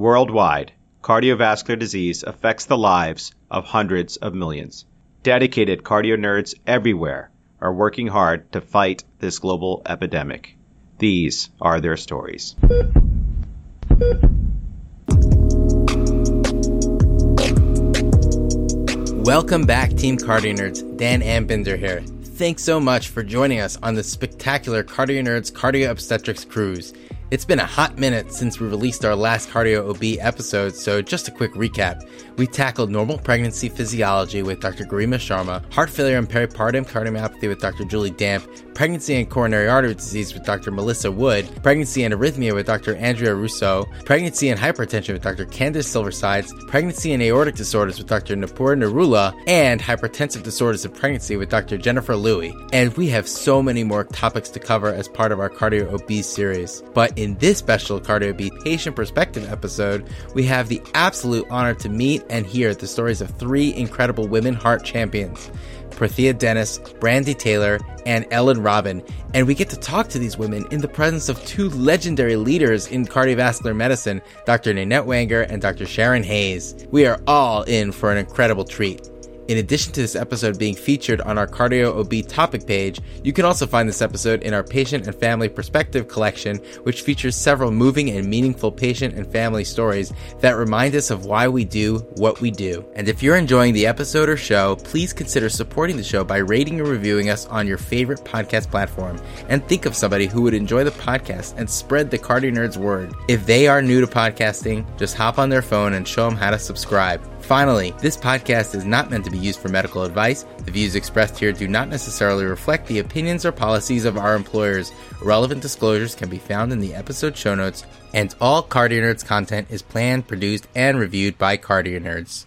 Worldwide, cardiovascular disease affects the lives of hundreds of millions. Dedicated cardio nerds everywhere are working hard to fight this global epidemic. These are their stories. Welcome back, Team Cardio Nerds. Dan Ambinder here. Thanks so much for joining us on the spectacular Cardio Nerds Cardio Obstetrics Cruise. It's been a hot minute since we released our last Cardio OB episode, so just a quick recap. We tackled normal pregnancy physiology with Dr. Garima Sharma, heart failure and peripartum cardiomyopathy with Dr. Julie Damp, pregnancy and coronary artery disease with Dr. Melissa Wood, pregnancy and arrhythmia with Dr. Andrea Russo, pregnancy and hypertension with Dr. Candice Silversides, pregnancy and aortic disorders with Dr. Nupur Narula, and hypertensive disorders of pregnancy with Dr. Jennifer Lewey. And we have so many more topics to cover as part of our Cardio OB series. But in this special Cardio OB patient perspective episode, we have the absolute honor to meet and hear the stories of three incredible women heart champions. Prothea Dennis, Brandy Taylor, and Ellen Robin. And we get to talk to these women in the presence of two legendary leaders in cardiovascular medicine, Dr. Nanette Wenger and Dr. Sharonne Hayes. We are all in for an incredible treat. In addition to this episode being featured on our Cardio OB topic page, you can also find this episode in our Patient and Family Perspective collection, which features several moving and meaningful patient and family stories that remind us of why we do what we do. And if you're enjoying the episode or show, please consider supporting the show by rating and reviewing us on your favorite podcast platform. And think of somebody who would enjoy the podcast and spread the Cardio Nerds word. If they are new to podcasting, just hop on their phone and show them how to subscribe. Finally, this podcast is not meant to be used for medical advice. The views expressed here do not necessarily reflect the opinions or policies of our employers. Relevant disclosures can be found in the episode show notes, and all Cardio Nerds content is planned, produced, and reviewed by Cardio Nerds.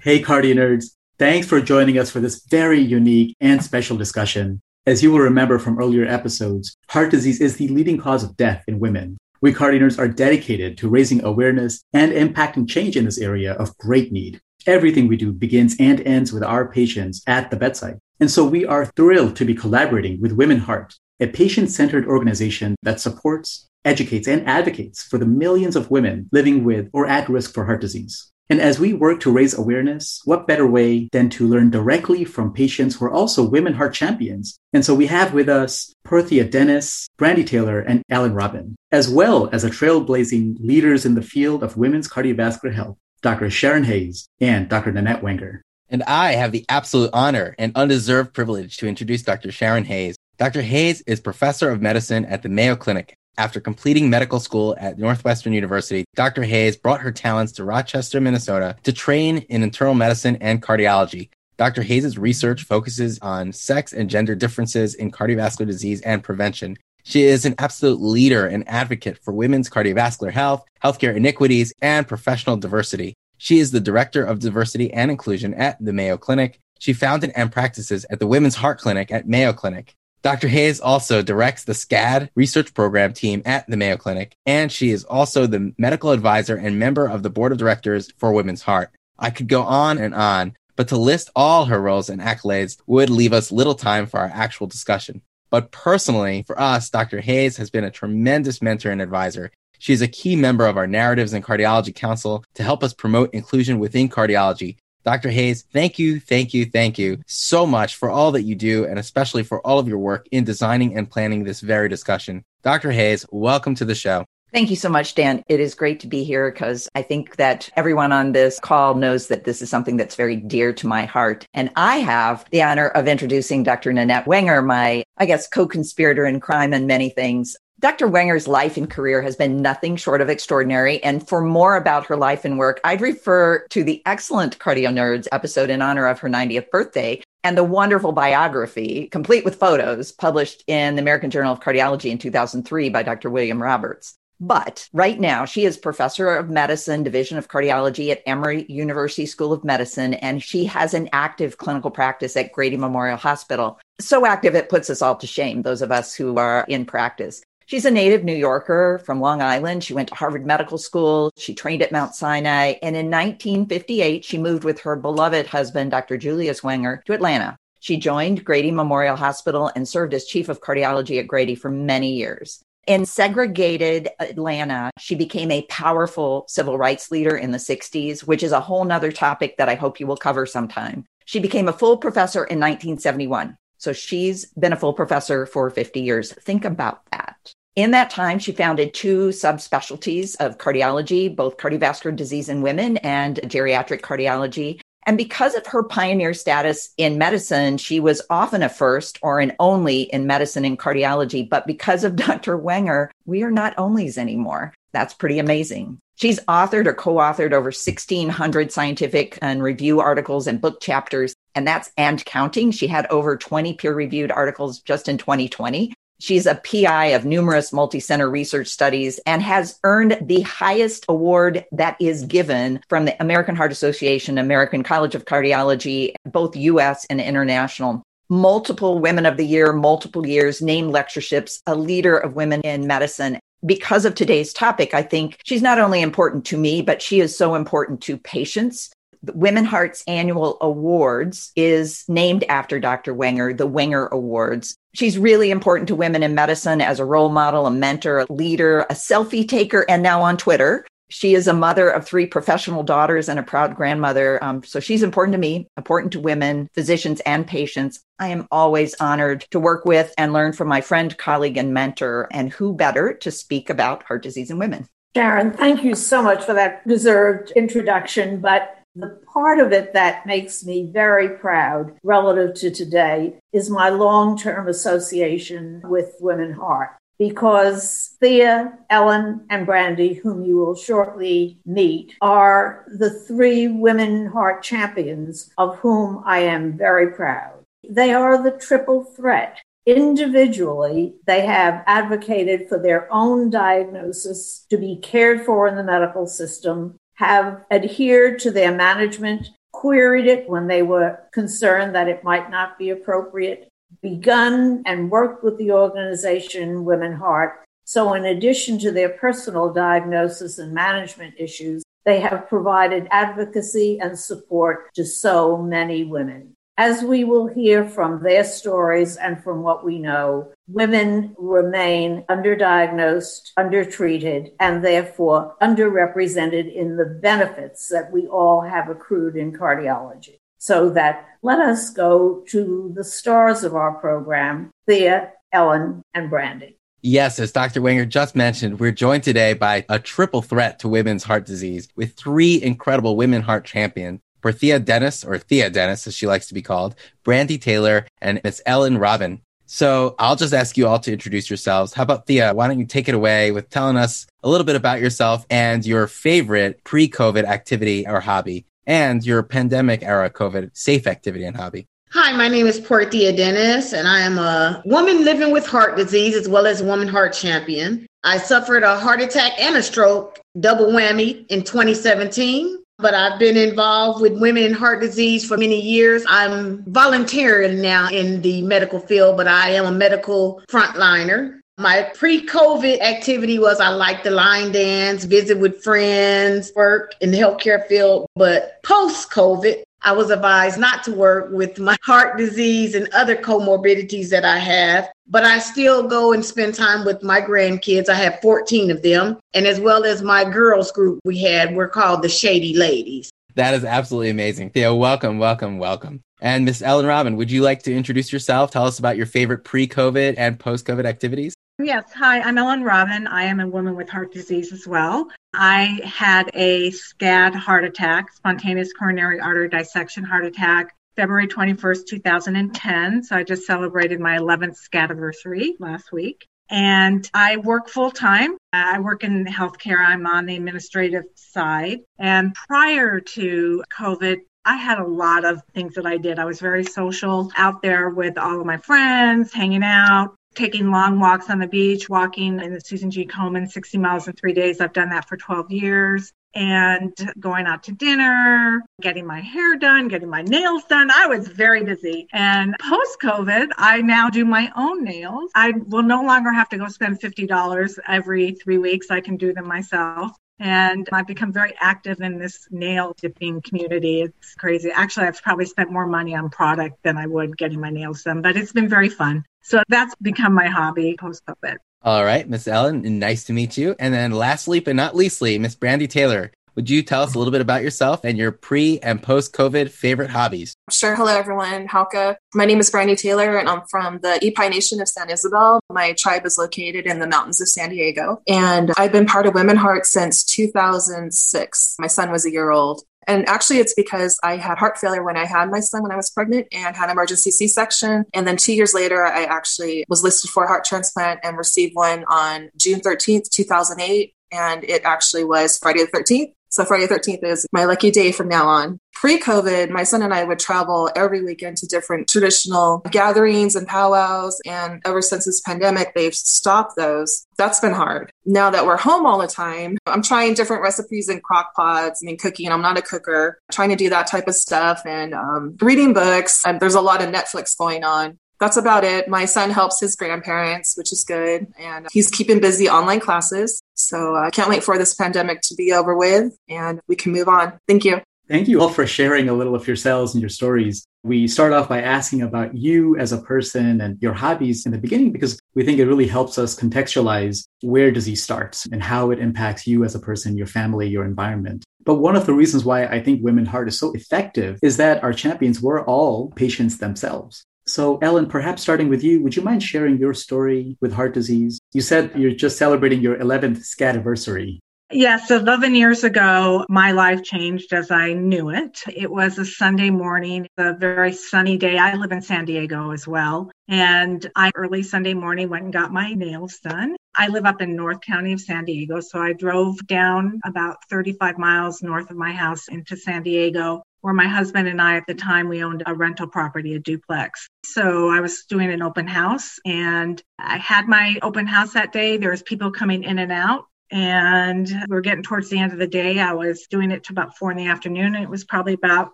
Hey, Cardio Nerds. Thanks for joining us for this very unique and special discussion. As you will remember from earlier episodes, heart disease is the leading cause of death in women. We Cardio are dedicated to raising awareness and impacting change in this area of great need. Everything we do begins and ends with our patients at the bedside. And so we are thrilled to be collaborating with Women Heart, a patient centered organization that supports, educates, and advocates for the millions of women living with or at risk for heart disease. And as we work to raise awareness, what better way than to learn directly from patients who are also women heart champions? And so we have with us Perthia Dennis, Brandy Taylor, and Ellen Robin, as well as a trailblazing leaders in the field of women's cardiovascular health, Dr. Sharonne Hayes and Dr. Nanette Wenger. And I have the absolute honor and undeserved privilege to introduce Dr. Sharonne Hayes. Dr. Hayes is professor of medicine at the Mayo Clinic after completing medical school at Northwestern University, Dr. Hayes brought her talents to Rochester, Minnesota to train in internal medicine and cardiology. Dr. Hayes' research focuses on sex and gender differences in cardiovascular disease and prevention. She is an absolute leader and advocate for women's cardiovascular health, healthcare inequities, and professional diversity. She is the director of diversity and inclusion at the Mayo Clinic. She founded and practices at the Women's Heart Clinic at Mayo Clinic. Dr. Hayes also directs the SCAD research program team at the Mayo Clinic, and she is also the medical advisor and member of the board of directors for Women's Heart. I could go on and on, but to list all her roles and accolades would leave us little time for our actual discussion. But personally, for us, Dr. Hayes has been a tremendous mentor and advisor. She is a key member of our Narratives and Cardiology Council to help us promote inclusion within cardiology Dr. Hayes, thank you, thank you, thank you so much for all that you do, and especially for all of your work in designing and planning this very discussion. Dr. Hayes, welcome to the show. Thank you so much, Dan. It is great to be here because I think that everyone on this call knows that this is something that's very dear to my heart. And I have the honor of introducing Dr. Nanette Wenger, my, I guess, co-conspirator in crime and many things. Dr. Wenger's life and career has been nothing short of extraordinary. And for more about her life and work, I'd refer to the excellent Cardio Nerds episode in honor of her 90th birthday and the wonderful biography, complete with photos, published in the American Journal of Cardiology in 2003 by Dr. William Roberts. But right now, she is professor of medicine, division of cardiology at Emory University School of Medicine, and she has an active clinical practice at Grady Memorial Hospital. So active, it puts us all to shame, those of us who are in practice. She's a native New Yorker from Long Island. She went to Harvard Medical School. She trained at Mount Sinai. And in 1958, she moved with her beloved husband, Dr. Julius Wenger, to Atlanta. She joined Grady Memorial Hospital and served as chief of cardiology at Grady for many years. In segregated Atlanta, she became a powerful civil rights leader in the 60s, which is a whole nother topic that I hope you will cover sometime. She became a full professor in 1971. So she's been a full professor for 50 years. Think about that. In that time, she founded two subspecialties of cardiology, both cardiovascular disease in women and geriatric cardiology. And because of her pioneer status in medicine, she was often a first or an only in medicine and cardiology. But because of Dr. Wenger, we are not onlys anymore. That's pretty amazing. She's authored or co authored over 1,600 scientific and review articles and book chapters, and that's and counting. She had over 20 peer reviewed articles just in 2020. She's a PI of numerous multi center research studies and has earned the highest award that is given from the American Heart Association, American College of Cardiology, both US and international. Multiple Women of the Year, multiple years, named lectureships, a leader of women in medicine. Because of today's topic, I think she's not only important to me, but she is so important to patients the Women Heart's annual awards is named after Dr. Wenger, the Wenger Awards. She's really important to women in medicine as a role model, a mentor, a leader, a selfie taker, and now on Twitter. She is a mother of three professional daughters and a proud grandmother. Um, so she's important to me, important to women, physicians, and patients. I am always honored to work with and learn from my friend, colleague, and mentor. And who better to speak about heart disease in women? Sharon, thank you so much for that deserved introduction. But the part of it that makes me very proud relative to today is my long term association with Women Heart because Thea, Ellen, and Brandy, whom you will shortly meet, are the three women heart champions of whom I am very proud. They are the triple threat. Individually, they have advocated for their own diagnosis to be cared for in the medical system have adhered to their management, queried it when they were concerned that it might not be appropriate, begun and worked with the organization Women Heart. So, in addition to their personal diagnosis and management issues, they have provided advocacy and support to so many women. As we will hear from their stories and from what we know, women remain underdiagnosed, undertreated, and therefore underrepresented in the benefits that we all have accrued in cardiology. So that let us go to the stars of our program, Thea, Ellen, and Brandy. Yes, as Dr. Wenger just mentioned, we're joined today by a triple threat to women's heart disease with three incredible women heart champions Thea Dennis, or Thea Dennis, as she likes to be called, Brandy Taylor, and Miss Ellen Robin. So I'll just ask you all to introduce yourselves. How about Thea? Why don't you take it away with telling us a little bit about yourself and your favorite pre-COVID activity or hobby and your pandemic era COVID safe activity and hobby? Hi, my name is Porthia Dennis, and I am a woman living with heart disease as well as woman heart champion. I suffered a heart attack and a stroke, double whammy, in 2017 but I've been involved with women in heart disease for many years. I'm volunteering now in the medical field, but I am a medical frontliner. My pre COVID activity was I like to line dance, visit with friends, work in the healthcare field. But post COVID, I was advised not to work with my heart disease and other comorbidities that I have, but I still go and spend time with my grandkids. I have 14 of them, and as well as my girls group we had, we're called the Shady Ladies. That is absolutely amazing. Thea, welcome, welcome, welcome. And Miss Ellen Robin, would you like to introduce yourself? Tell us about your favorite pre COVID and post COVID activities? Yes. Hi, I'm Ellen Robin. I am a woman with heart disease as well. I had a SCAD heart attack, spontaneous coronary artery dissection heart attack, February 21st, 2010. So I just celebrated my 11th SCAD anniversary last week. And I work full time. I work in healthcare. I'm on the administrative side. And prior to COVID, I had a lot of things that I did. I was very social out there with all of my friends, hanging out, taking long walks on the beach, walking in the Susan G. Komen 60 miles in three days. I've done that for 12 years. And going out to dinner, getting my hair done, getting my nails done. I was very busy. And post COVID, I now do my own nails. I will no longer have to go spend $50 every three weeks. I can do them myself and I've become very active in this nail dipping community. It's crazy. Actually, I've probably spent more money on product than I would getting my nails done, but it's been very fun. So that's become my hobby post COVID. All right, Miss Ellen, nice to meet you. And then lastly, but not leastly, Miss Brandy Taylor. Would you tell us a little bit about yourself and your pre and post COVID favorite hobbies? Sure. Hello, everyone. Hauke. My name is Brandy Taylor, and I'm from the Iipay Nation of San Isabel. My tribe is located in the mountains of San Diego, and I've been part of Women Heart since 2006. My son was a year old. And actually, it's because I had heart failure when I had my son when I was pregnant and had an emergency C section. And then two years later, I actually was listed for a heart transplant and received one on June 13th, 2008. And it actually was Friday the 13th. So Friday the 13th is my lucky day from now on. Pre COVID, my son and I would travel every weekend to different traditional gatherings and powwows. And ever since this pandemic, they've stopped those. That's been hard. Now that we're home all the time, I'm trying different recipes in crock pots. I mean, cooking, I'm not a cooker, I'm trying to do that type of stuff and um, reading books. And there's a lot of Netflix going on that's about it. My son helps his grandparents, which is good. And he's keeping busy online classes. So I can't wait for this pandemic to be over with and we can move on. Thank you. Thank you all for sharing a little of yourselves and your stories. We start off by asking about you as a person and your hobbies in the beginning because we think it really helps us contextualize where disease starts and how it impacts you as a person, your family, your environment. But one of the reasons why I think Women Heart is so effective is that our champions were all patients themselves. So, Ellen, perhaps starting with you, would you mind sharing your story with heart disease? You said you're just celebrating your 11th SCAD anniversary. Yes, 11 years ago, my life changed as I knew it. It was a Sunday morning, a very sunny day. I live in San Diego as well. And I early Sunday morning went and got my nails done. I live up in North County of San Diego. So I drove down about 35 miles north of my house into San Diego where my husband and I at the time we owned a rental property, a duplex. So I was doing an open house and I had my open house that day. There was people coming in and out and we are getting towards the end of the day. I was doing it to about four in the afternoon and it was probably about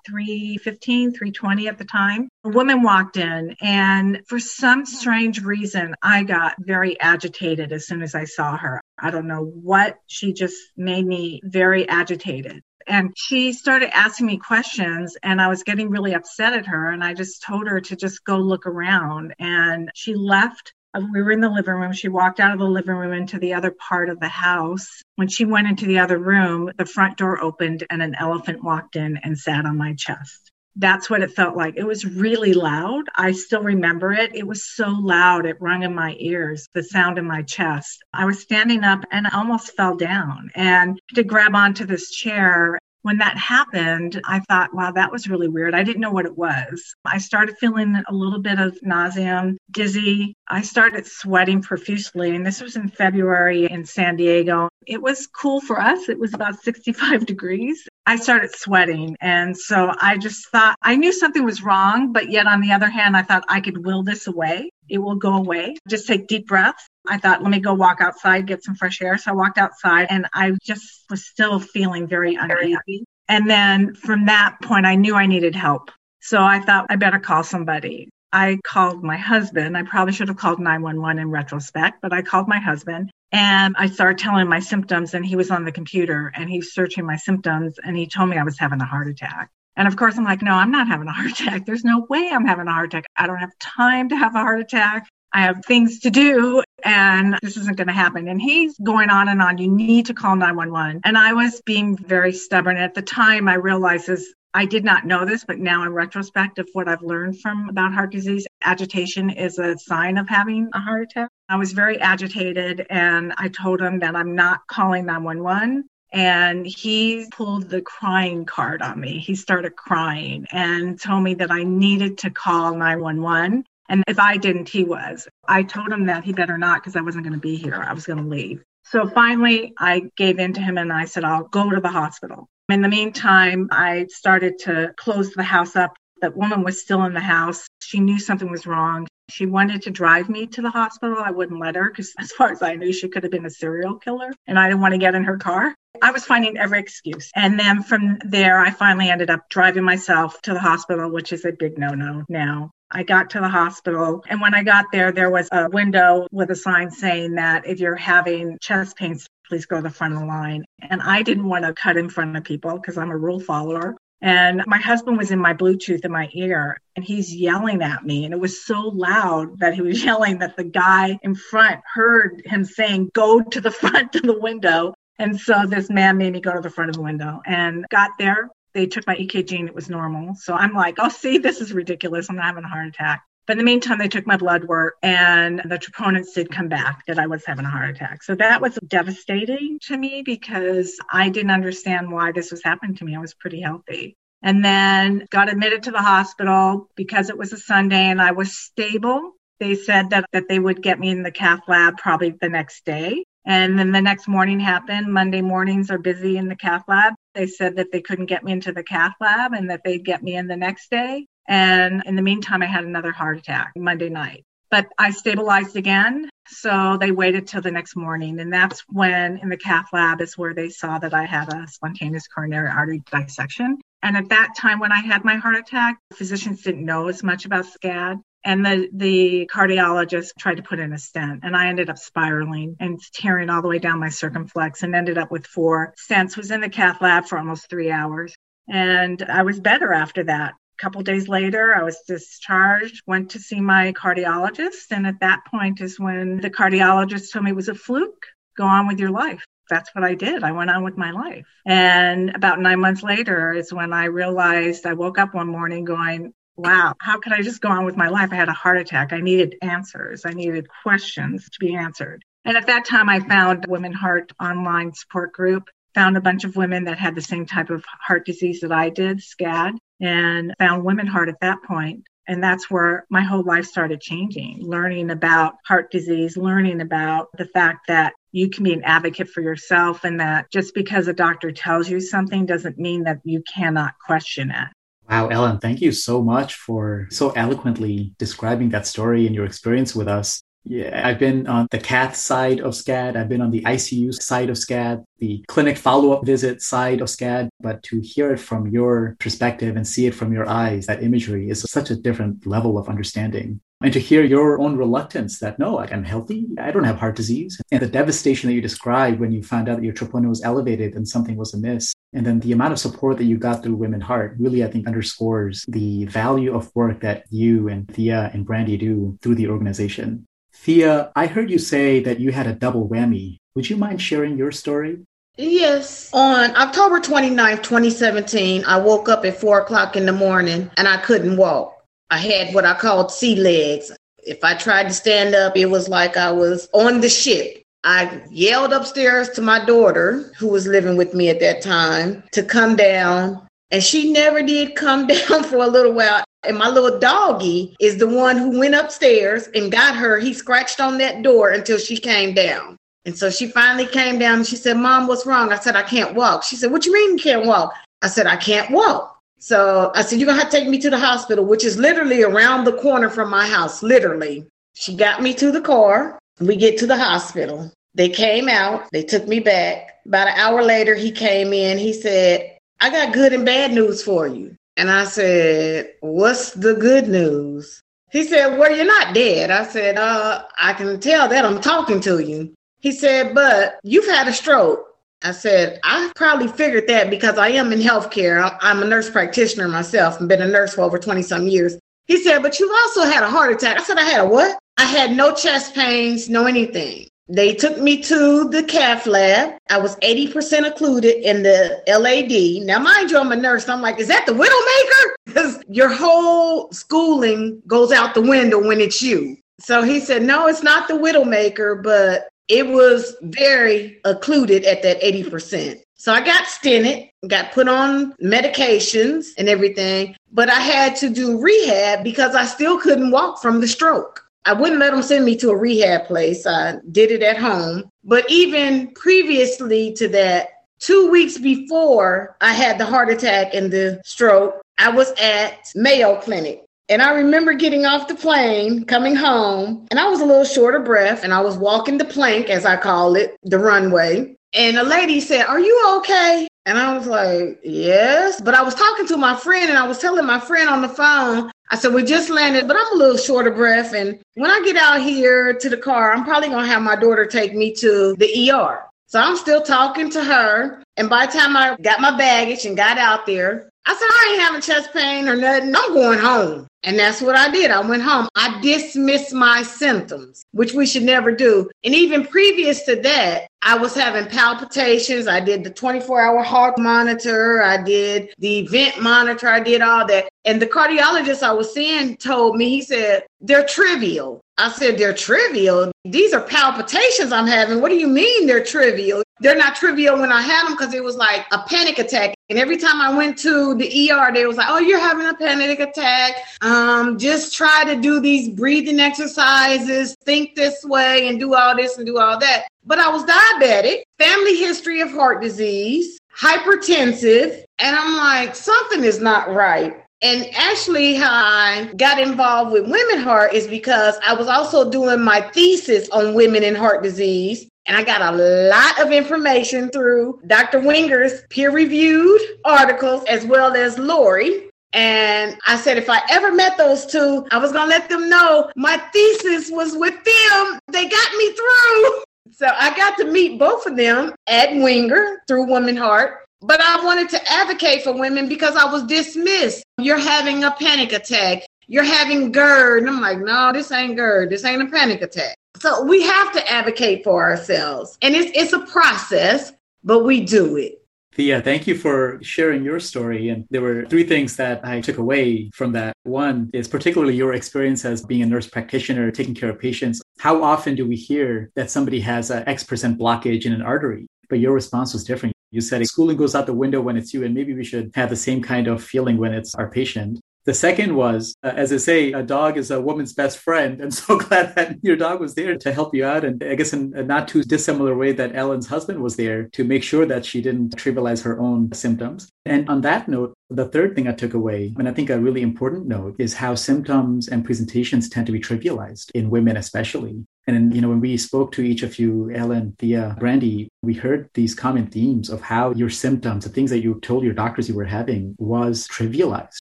315, 320 at the time. A woman walked in and for some strange reason, I got very agitated as soon as I saw her. I don't know what she just made me very agitated. And she started asking me questions, and I was getting really upset at her. And I just told her to just go look around. And she left. We were in the living room. She walked out of the living room into the other part of the house. When she went into the other room, the front door opened and an elephant walked in and sat on my chest that's what it felt like. It was really loud. I still remember it. It was so loud, it rung in my ears, the sound in my chest. I was standing up and I almost fell down and to grab onto this chair. When that happened, I thought, wow, that was really weird. I didn't know what it was. I started feeling a little bit of nausea, dizzy. I started sweating profusely. And this was in February in San Diego. It was cool for us. It was about 65 degrees. I started sweating. And so I just thought I knew something was wrong, but yet on the other hand, I thought I could will this away. It will go away. Just take deep breaths. I thought, let me go walk outside, get some fresh air. So I walked outside and I just was still feeling very uneasy. And then from that point, I knew I needed help. So I thought I better call somebody. I called my husband. I probably should have called 911 in retrospect, but I called my husband and I started telling my symptoms and he was on the computer and he's searching my symptoms and he told me I was having a heart attack. And of course, I'm like, no, I'm not having a heart attack. There's no way I'm having a heart attack. I don't have time to have a heart attack. I have things to do and this isn't going to happen. And he's going on and on. You need to call 911. And I was being very stubborn. At the time, I realized this I did not know this, but now in retrospect of what I've learned from about heart disease, agitation is a sign of having a heart attack. I was very agitated and I told him that I'm not calling 911 and he pulled the crying card on me. He started crying and told me that I needed to call 911. And if I didn't, he was. I told him that he better not because I wasn't going to be here. I was going to leave. So finally, I gave in to him and I said, I'll go to the hospital. In the meantime, I started to close the house up. That woman was still in the house. She knew something was wrong. She wanted to drive me to the hospital. I wouldn't let her because, as far as I knew, she could have been a serial killer and I didn't want to get in her car. I was finding every excuse. And then from there, I finally ended up driving myself to the hospital, which is a big no no now. I got to the hospital. And when I got there, there was a window with a sign saying that if you're having chest pains, please go to the front of the line. And I didn't want to cut in front of people because I'm a rule follower. And my husband was in my Bluetooth in my ear and he's yelling at me. And it was so loud that he was yelling that the guy in front heard him saying, Go to the front of the window. And so this man made me go to the front of the window and got there. They took my EKG and it was normal. So I'm like, oh, see, this is ridiculous. I'm not having a heart attack. But in the meantime, they took my blood work and the troponins did come back that I was having a heart attack. So that was devastating to me because I didn't understand why this was happening to me. I was pretty healthy. And then got admitted to the hospital because it was a Sunday and I was stable. They said that, that they would get me in the cath lab probably the next day. And then the next morning happened. Monday mornings are busy in the cath lab. They said that they couldn't get me into the cath lab and that they'd get me in the next day. And in the meantime, I had another heart attack Monday night. But I stabilized again. So they waited till the next morning. And that's when in the cath lab is where they saw that I had a spontaneous coronary artery dissection. And at that time, when I had my heart attack, physicians didn't know as much about SCAD. And the, the cardiologist tried to put in a stent, and I ended up spiraling and tearing all the way down my circumflex and ended up with four stents. Was in the cath lab for almost three hours. And I was better after that. A couple days later, I was discharged, went to see my cardiologist. And at that point is when the cardiologist told me it was a fluke. Go on with your life. That's what I did. I went on with my life. And about nine months later is when I realized I woke up one morning going, wow, how could I just go on with my life? I had a heart attack. I needed answers. I needed questions to be answered. And at that time, I found Women Heart online support group, found a bunch of women that had the same type of heart disease that I did, SCAD, and found Women Heart at that point. And that's where my whole life started changing, learning about heart disease, learning about the fact that you can be an advocate for yourself and that just because a doctor tells you something doesn't mean that you cannot question it. Wow, Ellen, thank you so much for so eloquently describing that story and your experience with us. Yeah, I've been on the cath side of SCAD. I've been on the ICU side of SCAD, the clinic follow up visit side of SCAD. But to hear it from your perspective and see it from your eyes, that imagery is such a different level of understanding. And to hear your own reluctance that no, like I'm healthy, I don't have heart disease, and the devastation that you described when you found out that your troponin was elevated and something was amiss, and then the amount of support that you got through Women Heart really, I think, underscores the value of work that you and Thea and Brandy do through the organization. Thea, I heard you say that you had a double whammy. Would you mind sharing your story? Yes. On October 29th, 2017, I woke up at four o'clock in the morning and I couldn't walk. I had what I called sea legs. If I tried to stand up, it was like I was on the ship. I yelled upstairs to my daughter, who was living with me at that time, to come down. And she never did come down for a little while. And my little doggy is the one who went upstairs and got her. He scratched on that door until she came down. And so she finally came down and she said, Mom, what's wrong? I said, I can't walk. She said, What do you mean you can't walk? I said, I can't walk. So I said, You're going to have to take me to the hospital, which is literally around the corner from my house, literally. She got me to the car. We get to the hospital. They came out, they took me back. About an hour later, he came in. He said, I got good and bad news for you. And I said, What's the good news? He said, Well, you're not dead. I said, uh, I can tell that I'm talking to you. He said, But you've had a stroke. I said, I probably figured that because I am in healthcare. I'm a nurse practitioner myself and been a nurse for over 20 some years. He said, But you've also had a heart attack. I said, I had a what? I had no chest pains, no anything. They took me to the cath lab. I was 80% occluded in the LAD. Now, mind you, I'm a nurse. I'm like, is that the Widowmaker? Because your whole schooling goes out the window when it's you. So he said, no, it's not the Widowmaker, but it was very occluded at that 80%. So I got stented, got put on medications and everything, but I had to do rehab because I still couldn't walk from the stroke. I wouldn't let them send me to a rehab place. I did it at home. But even previously to that, two weeks before I had the heart attack and the stroke, I was at Mayo Clinic. And I remember getting off the plane, coming home, and I was a little short of breath, and I was walking the plank, as I call it, the runway. And a lady said, Are you okay? And I was like, Yes. But I was talking to my friend, and I was telling my friend on the phone, I said, We just landed, but I'm a little short of breath. And when I get out here to the car, I'm probably going to have my daughter take me to the ER. So I'm still talking to her. And by the time I got my baggage and got out there, I said, I ain't having chest pain or nothing. I'm going home. And that's what I did. I went home. I dismissed my symptoms, which we should never do. And even previous to that, I was having palpitations. I did the 24 hour heart monitor. I did the vent monitor. I did all that. And the cardiologist I was seeing told me, he said, they're trivial. I said, they're trivial. These are palpitations I'm having. What do you mean they're trivial? They're not trivial when I had them because it was like a panic attack. And every time I went to the ER, they was like, oh, you're having a panic attack. Um, just try to do these breathing exercises, think this way, and do all this and do all that. But I was diabetic, family history of heart disease, hypertensive. And I'm like, something is not right. And actually, how I got involved with Women Heart is because I was also doing my thesis on women in heart disease. And I got a lot of information through Dr. Wenger's peer reviewed articles as well as Lori. And I said, if I ever met those two, I was going to let them know my thesis was with them. They got me through. So I got to meet both of them at Wenger through Women Heart. But I wanted to advocate for women because I was dismissed. You're having a panic attack. You're having GERD. And I'm like, no, this ain't GERD. This ain't a panic attack. So we have to advocate for ourselves. And it's, it's a process, but we do it. Thea, thank you for sharing your story. And there were three things that I took away from that. One is particularly your experience as being a nurse practitioner, taking care of patients. How often do we hear that somebody has an X percent blockage in an artery? But your response was different. You said schooling goes out the window when it's you, and maybe we should have the same kind of feeling when it's our patient. The second was, uh, as I say, a dog is a woman's best friend. I'm so glad that your dog was there to help you out. And I guess in a not too dissimilar way that Ellen's husband was there to make sure that she didn't trivialize her own symptoms. And on that note, the third thing I took away, and I think a really important note, is how symptoms and presentations tend to be trivialized in women, especially. And you know, when we spoke to each of you, Ellen, Thea, Brandy, we heard these common themes of how your symptoms, the things that you told your doctors you were having, was trivialized.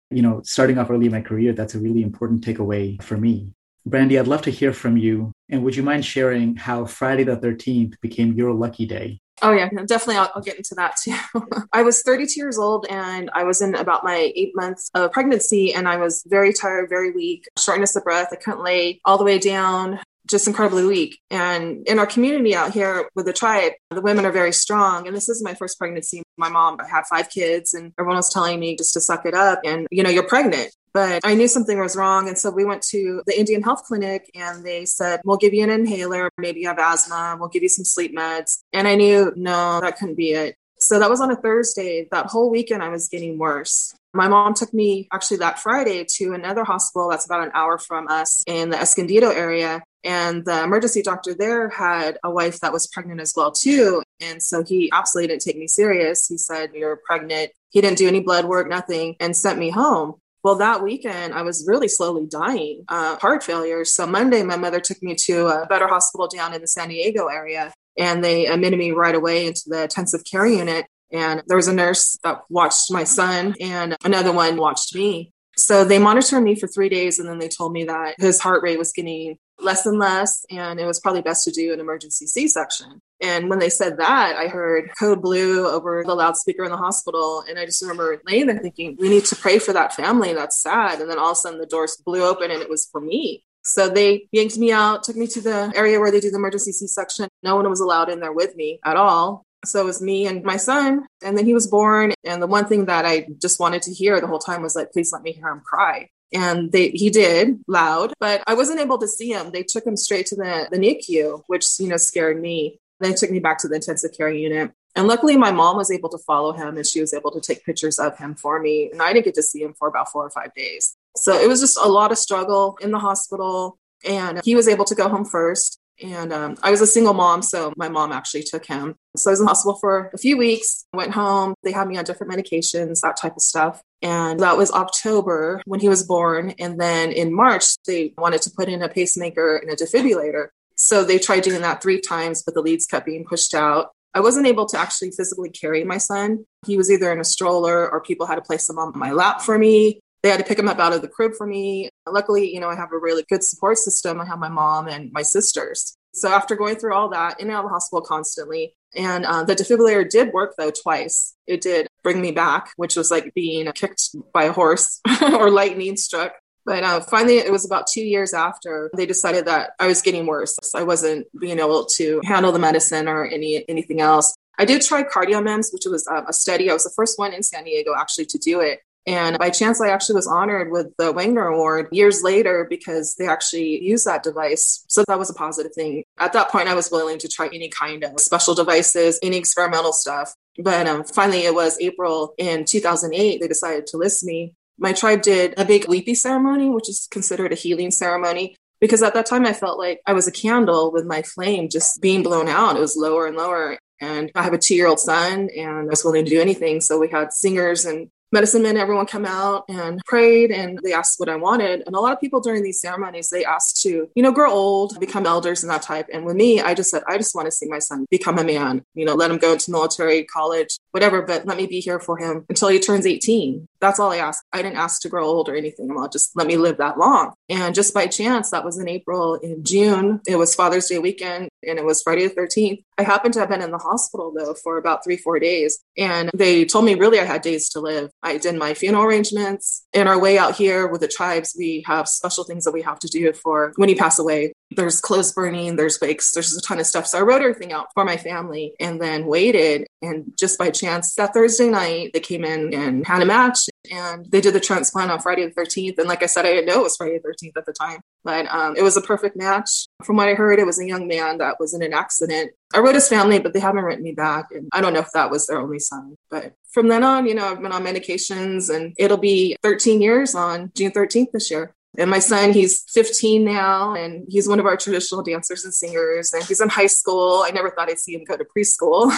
You know, starting off early in my career, that's a really important takeaway for me. Brandy, I'd love to hear from you. And would you mind sharing how Friday the 13th became your lucky day? Oh, yeah, definitely. I'll, I'll get into that too. I was 32 years old and I was in about my eight months of pregnancy and I was very tired, very weak, shortness of breath. I couldn't lay all the way down just incredibly weak. And in our community out here with the tribe, the women are very strong. And this is my first pregnancy. My mom had five kids, and everyone was telling me just to suck it up. And, you know, you're pregnant. But I knew something was wrong. And so we went to the Indian Health Clinic and they said, We'll give you an inhaler. Maybe you have asthma. We'll give you some sleep meds. And I knew, no, that couldn't be it. So that was on a Thursday. That whole weekend, I was getting worse. My mom took me actually that Friday to another hospital that's about an hour from us in the Escondido area. And the emergency doctor there had a wife that was pregnant as well too. And so he absolutely didn't take me serious. He said, You're pregnant. He didn't do any blood work, nothing, and sent me home. Well, that weekend, I was really slowly dying, uh, heart failure. So Monday, my mother took me to a better hospital down in the San Diego area, and they admitted me right away into the intensive care unit. And there was a nurse that watched my son, and another one watched me. So they monitored me for three days, and then they told me that his heart rate was getting less and less, and it was probably best to do an emergency C section. And when they said that, I heard code blue over the loudspeaker in the hospital. And I just remember laying there thinking, we need to pray for that family. That's sad. And then all of a sudden the doors blew open and it was for me. So they yanked me out, took me to the area where they do the emergency C section. No one was allowed in there with me at all. So it was me and my son. And then he was born. And the one thing that I just wanted to hear the whole time was like, please let me hear him cry and they he did loud but i wasn't able to see him. They took him straight to the, the nicu which you know scared me. They took me back to the intensive care unit. And luckily my mom was able to follow him and she was able to take pictures of him for me. And i didn't get to see him for about four or five days. So it was just a lot of struggle in the hospital. And he was able to go home first and um, I was a single mom, so my mom actually took him. So I was in the hospital for a few weeks, went home. They had me on different medications, that type of stuff. And that was October when he was born. And then in March, they wanted to put in a pacemaker and a defibrillator. So they tried doing that three times, but the leads kept being pushed out. I wasn't able to actually physically carry my son. He was either in a stroller or people had to place him on my lap for me they had to pick him up out of the crib for me. Luckily, you know, I have a really good support system. I have my mom and my sisters. So after going through all that, in and out of the hospital constantly, and uh, the defibrillator did work though twice. It did bring me back, which was like being kicked by a horse or lightning struck. But uh, finally, it was about two years after they decided that I was getting worse. I wasn't being able to handle the medicine or any anything else. I did try CardioMEMS, which was um, a study. I was the first one in San Diego actually to do it. And by chance, I actually was honored with the Wenger Award years later because they actually used that device. So that was a positive thing. At that point, I was willing to try any kind of special devices, any experimental stuff. But um, finally, it was April in 2008, they decided to list me. My tribe did a big Lepi ceremony, which is considered a healing ceremony. Because at that time, I felt like I was a candle with my flame just being blown out. It was lower and lower. And I have a two year old son and I was willing to do anything. So we had singers and medicine men, everyone come out and prayed and they asked what I wanted. And a lot of people during these ceremonies, they asked to, you know, grow old, become elders and that type. And with me, I just said, I just want to see my son become a man, you know, let him go into military, college, whatever, but let me be here for him until he turns 18. That's all I asked. I didn't ask to grow old or anything. I'm Well, just let me live that long. And just by chance, that was in April. In June, it was Father's Day weekend and it was Friday the 13th. I happened to have been in the hospital though for about three, four days. And they told me really I had days to live. I did my funeral arrangements. In our way out here with the tribes, we have special things that we have to do for when you pass away. There's clothes burning, there's bakes, there's a ton of stuff. So I wrote everything out for my family and then waited. And just by chance, that Thursday night, they came in and had a match and they did the transplant on Friday the 13th. And like I said, I didn't know it was Friday the 13th at the time, but um, it was a perfect match. From what I heard, it was a young man that was in an accident. I wrote his family, but they haven't written me back. And I don't know if that was their only son. But from then on, you know, I've been on medications and it'll be 13 years on June 13th this year. And my son, he's 15 now, and he's one of our traditional dancers and singers. And he's in high school. I never thought I'd see him go to preschool.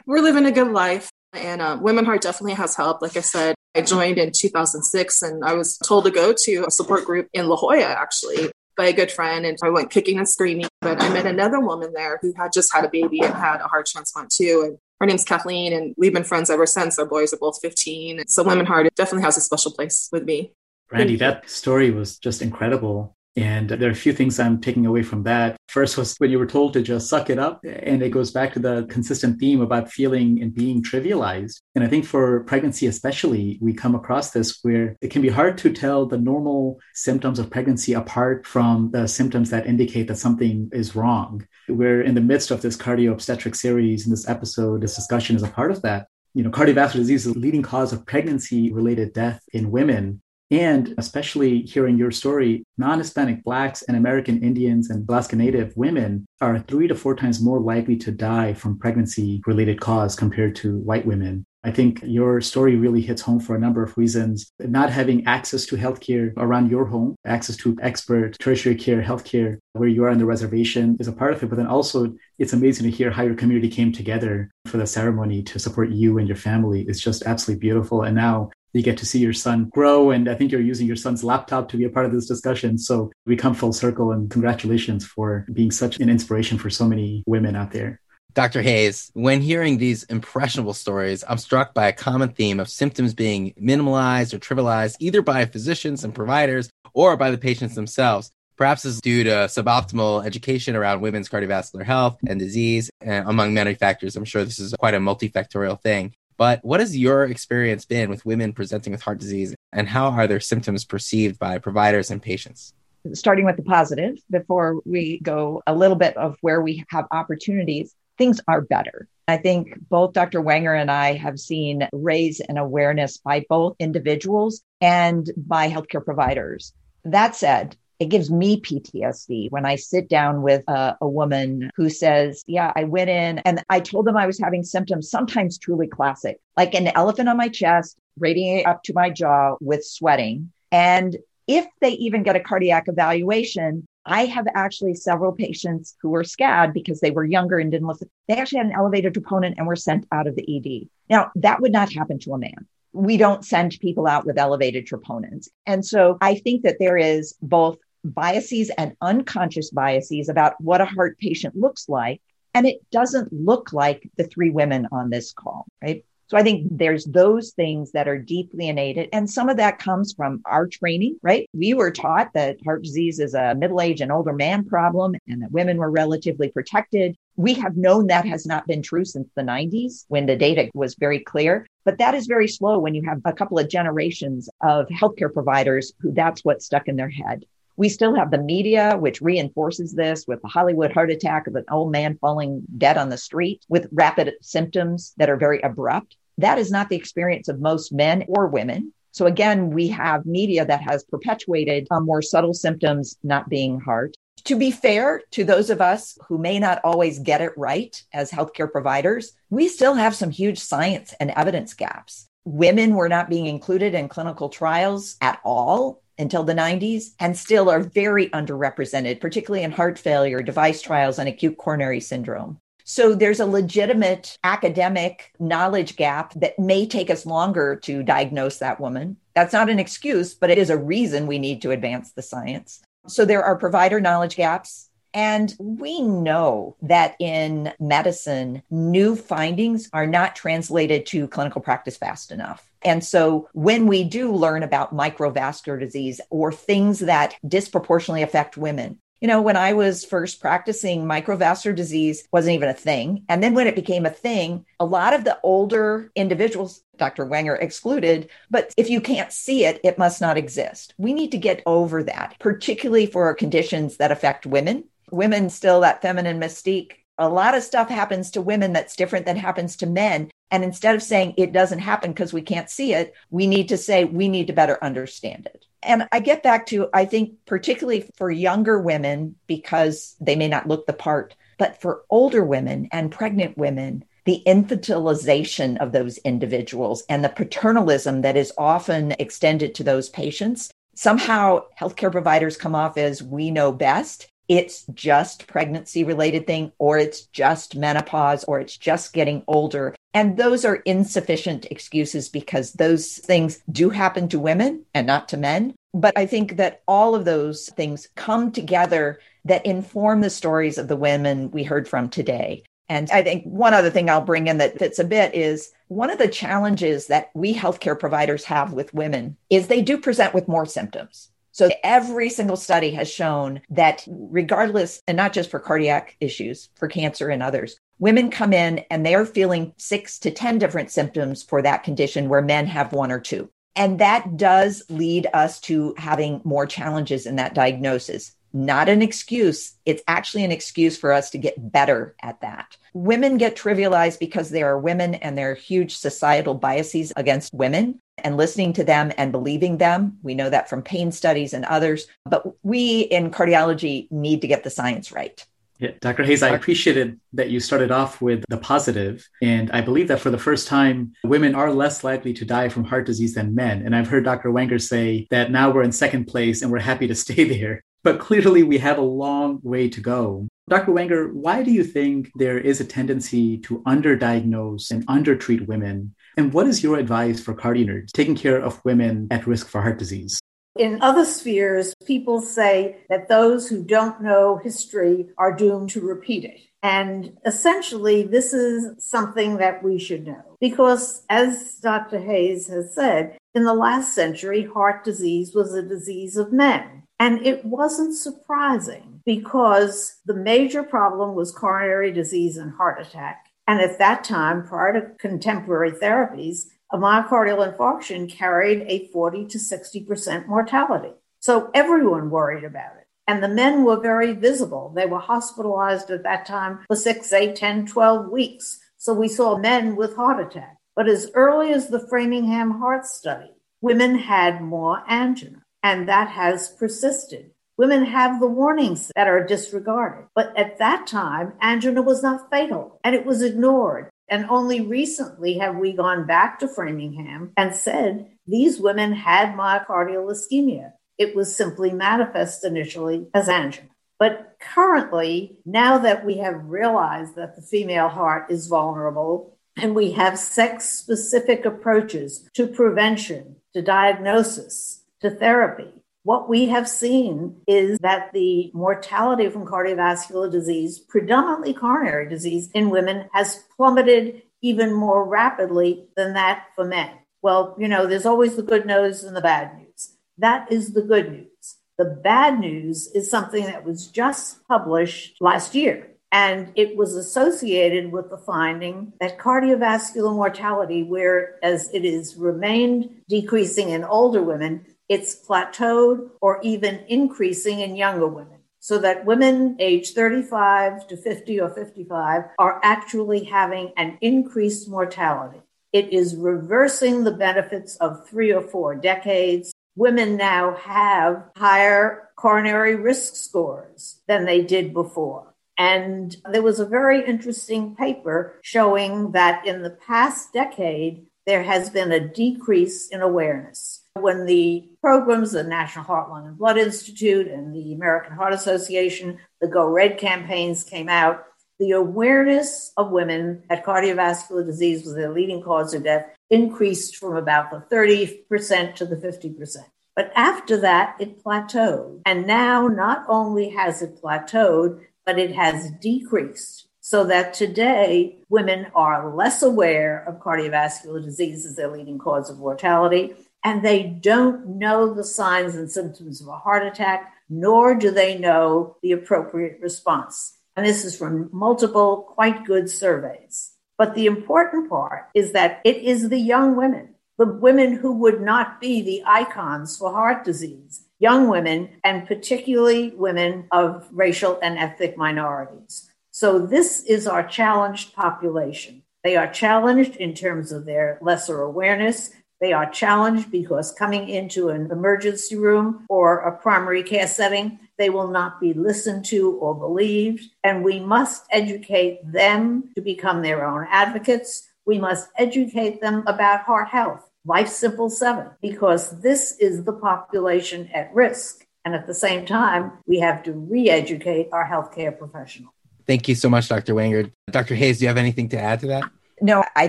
We're living a good life. And uh, Women Heart definitely has helped. Like I said, I joined in 2006 and I was told to go to a support group in La Jolla, actually, by a good friend. And I went kicking and screaming. But I met another woman there who had just had a baby and had a heart transplant too. And her name's Kathleen, and we've been friends ever since. Our boys are both 15. So Women Heart definitely has a special place with me. Brandy, that story was just incredible. And there are a few things I'm taking away from that. First was when you were told to just suck it up. And it goes back to the consistent theme about feeling and being trivialized. And I think for pregnancy, especially, we come across this where it can be hard to tell the normal symptoms of pregnancy apart from the symptoms that indicate that something is wrong. We're in the midst of this cardio obstetric series, and this episode, this discussion is a part of that you know, cardiovascular disease is the leading cause of pregnancy related death in women. And especially hearing your story, non Hispanic Blacks and American Indians and Alaska Native women are three to four times more likely to die from pregnancy related cause compared to white women. I think your story really hits home for a number of reasons. Not having access to healthcare around your home, access to expert tertiary care healthcare where you are on the reservation is a part of it. But then also, it's amazing to hear how your community came together for the ceremony to support you and your family. It's just absolutely beautiful. And now you get to see your son grow. And I think you're using your son's laptop to be a part of this discussion. So we come full circle and congratulations for being such an inspiration for so many women out there. Dr. Hayes, when hearing these impressionable stories, I'm struck by a common theme of symptoms being minimalized or trivialized either by physicians and providers or by the patients themselves. Perhaps this is due to suboptimal education around women's cardiovascular health and disease, and among many factors. I'm sure this is quite a multifactorial thing. But what has your experience been with women presenting with heart disease, and how are their symptoms perceived by providers and patients? Starting with the positive, before we go a little bit of where we have opportunities, things are better. I think both Dr. Wenger and I have seen raise an awareness by both individuals and by healthcare providers. That said, it gives me PTSD when I sit down with a, a, woman who says, Yeah, I went in and I told them I was having symptoms, sometimes truly classic, like an elephant on my chest, radiating up to my jaw with sweating. And if they even get a cardiac evaluation, I have actually several patients who were SCAD because they were younger and didn't listen. They actually had an elevated troponin and were sent out of the ED. Now, that would not happen to a man we don't send people out with elevated troponins. And so I think that there is both biases and unconscious biases about what a heart patient looks like. And it doesn't look like the three women on this call, right? So I think there's those things that are deeply innate. And some of that comes from our training, right? We were taught that heart disease is a middle aged and older man problem and that women were relatively protected. We have known that has not been true since the 90s when the data was very clear. But that is very slow when you have a couple of generations of healthcare providers who that's what's stuck in their head. We still have the media, which reinforces this with the Hollywood heart attack of an old man falling dead on the street with rapid symptoms that are very abrupt. That is not the experience of most men or women. So again, we have media that has perpetuated um, more subtle symptoms not being heart. To be fair to those of us who may not always get it right as healthcare providers, we still have some huge science and evidence gaps. Women were not being included in clinical trials at all until the 90s and still are very underrepresented, particularly in heart failure, device trials, and acute coronary syndrome. So there's a legitimate academic knowledge gap that may take us longer to diagnose that woman. That's not an excuse, but it is a reason we need to advance the science. So there are provider knowledge gaps. And we know that in medicine, new findings are not translated to clinical practice fast enough. And so when we do learn about microvascular disease or things that disproportionately affect women, you know, when I was first practicing, microvascular disease wasn't even a thing. And then when it became a thing, a lot of the older individuals, Dr. Wenger excluded, but if you can't see it, it must not exist. We need to get over that, particularly for conditions that affect women. Women still that feminine mystique a lot of stuff happens to women that's different than happens to men. And instead of saying it doesn't happen because we can't see it, we need to say we need to better understand it. And I get back to, I think, particularly for younger women, because they may not look the part, but for older women and pregnant women, the infantilization of those individuals and the paternalism that is often extended to those patients. Somehow, healthcare providers come off as we know best it's just pregnancy related thing or it's just menopause or it's just getting older and those are insufficient excuses because those things do happen to women and not to men but i think that all of those things come together that inform the stories of the women we heard from today and I think one other thing I'll bring in that fits a bit is one of the challenges that we healthcare providers have with women is they do present with more symptoms. So every single study has shown that regardless, and not just for cardiac issues, for cancer and others, women come in and they are feeling six to 10 different symptoms for that condition where men have one or two. And that does lead us to having more challenges in that diagnosis not an excuse. It's actually an excuse for us to get better at that. Women get trivialized because they are women and there are huge societal biases against women and listening to them and believing them. We know that from pain studies and others, but we in cardiology need to get the science right. Yeah, Dr. Hayes, I appreciated that you started off with the positive, And I believe that for the first time, women are less likely to die from heart disease than men. And I've heard Dr. Wenger say that now we're in second place and we're happy to stay there but clearly we have a long way to go. Dr. Wenger, why do you think there is a tendency to underdiagnose and undertreat women? And what is your advice for cardio taking care of women at risk for heart disease? In other spheres, people say that those who don't know history are doomed to repeat it. And essentially, this is something that we should know. Because, as Dr. Hayes has said, in the last century, heart disease was a disease of men. And it wasn't surprising because the major problem was coronary disease and heart attack. And at that time, prior to contemporary therapies, a myocardial infarction carried a 40 to 60% mortality. So everyone worried about it. And the men were very visible. They were hospitalized at that time for six, eight, 10, 12 weeks. So we saw men with heart attack. But as early as the Framingham Heart Study, women had more angina and that has persisted. Women have the warnings that are disregarded. But at that time, angina was not fatal and it was ignored. And only recently have we gone back to Framingham and said these women had myocardial ischemia. It was simply manifest initially as angina. But currently, now that we have realized that the female heart is vulnerable and we have sex specific approaches to prevention, to diagnosis, to therapy. What we have seen is that the mortality from cardiovascular disease, predominantly coronary disease in women, has plummeted even more rapidly than that for men. Well, you know, there's always the good news and the bad news. That is the good news. The bad news is something that was just published last year. And it was associated with the finding that cardiovascular mortality, whereas it has remained decreasing in older women, it's plateaued or even increasing in younger women so that women age 35 to 50 or 55 are actually having an increased mortality. It is reversing the benefits of three or four decades. Women now have higher coronary risk scores than they did before. And there was a very interesting paper showing that in the past decade, there has been a decrease in awareness. When the programs, the National Heart, Lung, and Blood Institute and the American Heart Association, the Go Red campaigns came out, the awareness of women that cardiovascular disease was their leading cause of death increased from about the 30% to the 50%. But after that, it plateaued. And now not only has it plateaued, but it has decreased so that today women are less aware of cardiovascular disease as their leading cause of mortality and they don't know the signs and symptoms of a heart attack, nor do they know the appropriate response. And this is from multiple quite good surveys. But the important part is that it is the young women, the women who would not be the icons for heart disease, young women, and particularly women of racial and ethnic minorities. So this is our challenged population. They are challenged in terms of their lesser awareness. They are challenged because coming into an emergency room or a primary care setting, they will not be listened to or believed. And we must educate them to become their own advocates. We must educate them about heart health, Life Simple 7, because this is the population at risk. And at the same time, we have to re educate our healthcare professionals. Thank you so much, Dr. Wenger. Dr. Hayes, do you have anything to add to that? No, I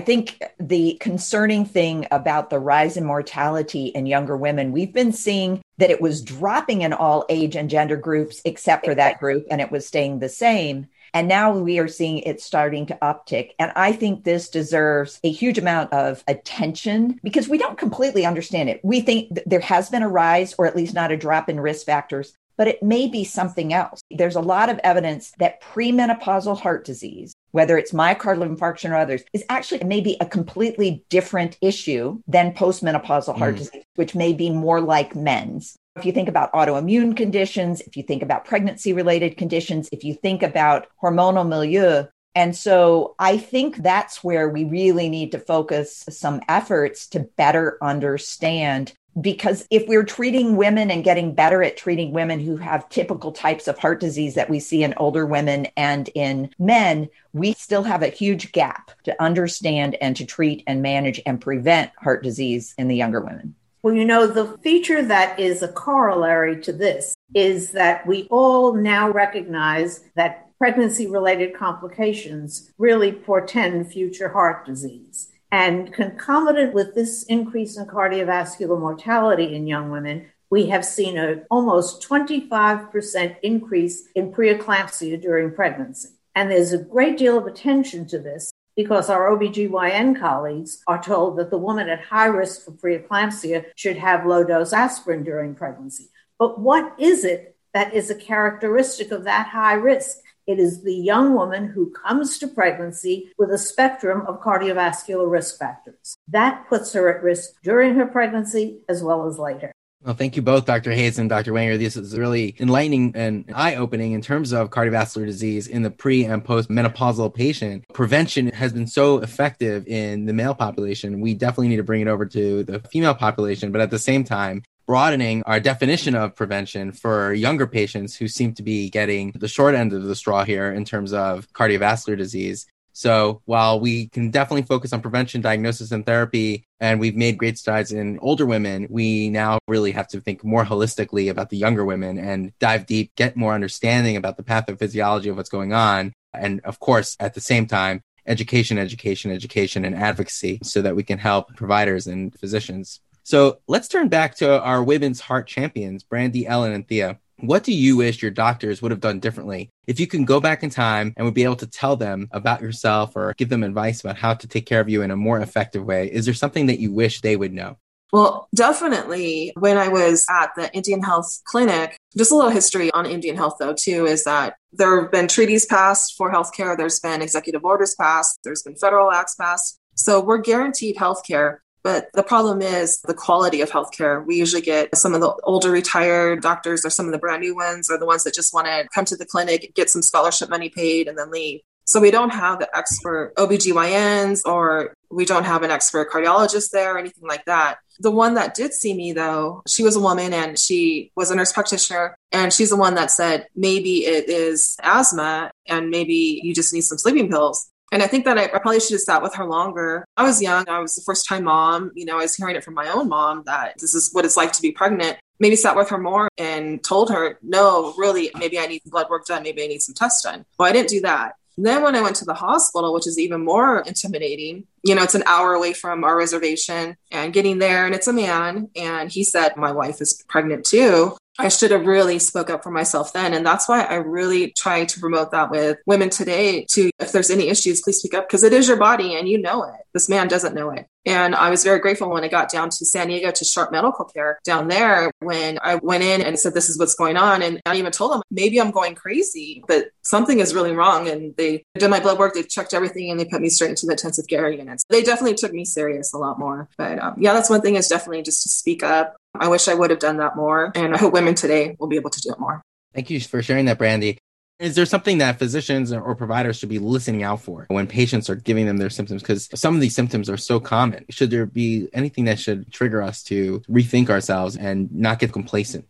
think the concerning thing about the rise in mortality in younger women, we've been seeing that it was dropping in all age and gender groups except for that group, and it was staying the same. And now we are seeing it starting to uptick. And I think this deserves a huge amount of attention because we don't completely understand it. We think there has been a rise, or at least not a drop in risk factors, but it may be something else. There's a lot of evidence that premenopausal heart disease, whether it's myocardial infarction or others, is actually maybe a completely different issue than postmenopausal heart mm. disease, which may be more like men's. If you think about autoimmune conditions, if you think about pregnancy related conditions, if you think about hormonal milieu, and so I think that's where we really need to focus some efforts to better understand because if we're treating women and getting better at treating women who have typical types of heart disease that we see in older women and in men, we still have a huge gap to understand and to treat and manage and prevent heart disease in the younger women. Well, you know, the feature that is a corollary to this is that we all now recognize that pregnancy related complications really portend future heart disease. And concomitant with this increase in cardiovascular mortality in young women, we have seen an almost 25% increase in preeclampsia during pregnancy. And there's a great deal of attention to this because our OBGYN colleagues are told that the woman at high risk for preeclampsia should have low dose aspirin during pregnancy. But what is it that is a characteristic of that high risk? It is the young woman who comes to pregnancy with a spectrum of cardiovascular risk factors. That puts her at risk during her pregnancy as well as later. Well, thank you both, Dr. Hayes and Dr. Wenger. This is really enlightening and eye opening in terms of cardiovascular disease in the pre and post menopausal patient. Prevention has been so effective in the male population. We definitely need to bring it over to the female population, but at the same time, broadening our definition of prevention for younger patients who seem to be getting the short end of the straw here in terms of cardiovascular disease. So while we can definitely focus on prevention, diagnosis, and therapy, and we've made great strides in older women, we now really have to think more holistically about the younger women and dive deep, get more understanding about the pathophysiology of what's going on. And of course, at the same time, education, education, education, and advocacy so that we can help providers and physicians so let's turn back to our women's heart champions, Brandy, Ellen, and Thea. What do you wish your doctors would have done differently? If you can go back in time and would be able to tell them about yourself or give them advice about how to take care of you in a more effective way, is there something that you wish they would know? Well, definitely when I was at the Indian Health Clinic, just a little history on Indian Health though, too, is that there have been treaties passed for healthcare. There's been executive orders passed. There's been federal acts passed. So we're guaranteed healthcare. But the problem is the quality of healthcare. We usually get some of the older retired doctors or some of the brand new ones or the ones that just want to come to the clinic, get some scholarship money paid, and then leave. So we don't have the expert OBGYNs or we don't have an expert cardiologist there or anything like that. The one that did see me though, she was a woman and she was a nurse practitioner and she's the one that said maybe it is asthma and maybe you just need some sleeping pills. And I think that I, I, probably should have sat with her longer. I was young. I was the first time mom. You know, I was hearing it from my own mom that this is what it's like to be pregnant. Maybe sat with her more and told her, no, really, maybe I need blood work done. Maybe I need some tests done. Well, I didn't do that. Then when I went to the hospital, which is even more intimidating, you know, it's an hour away from our reservation and getting there and it's a man. And he said, my wife is pregnant too. I should have really spoke up for myself then. And that's why I really try to promote that with women today to, if there's any issues, please speak up because it is your body and you know it. This man doesn't know it. And I was very grateful when I got down to San Diego to Sharp Medical Care down there when I went in and said, this is what's going on. And I even told them, maybe I'm going crazy, but something is really wrong. And they did my blood work, they checked everything and they put me straight into the intensive care units. They definitely took me serious a lot more. But um, yeah, that's one thing is definitely just to speak up. I wish I would have done that more. And I hope women today will be able to do it more. Thank you for sharing that, Brandy. Is there something that physicians or providers should be listening out for when patients are giving them their symptoms? Because some of these symptoms are so common. Should there be anything that should trigger us to rethink ourselves and not get complacent?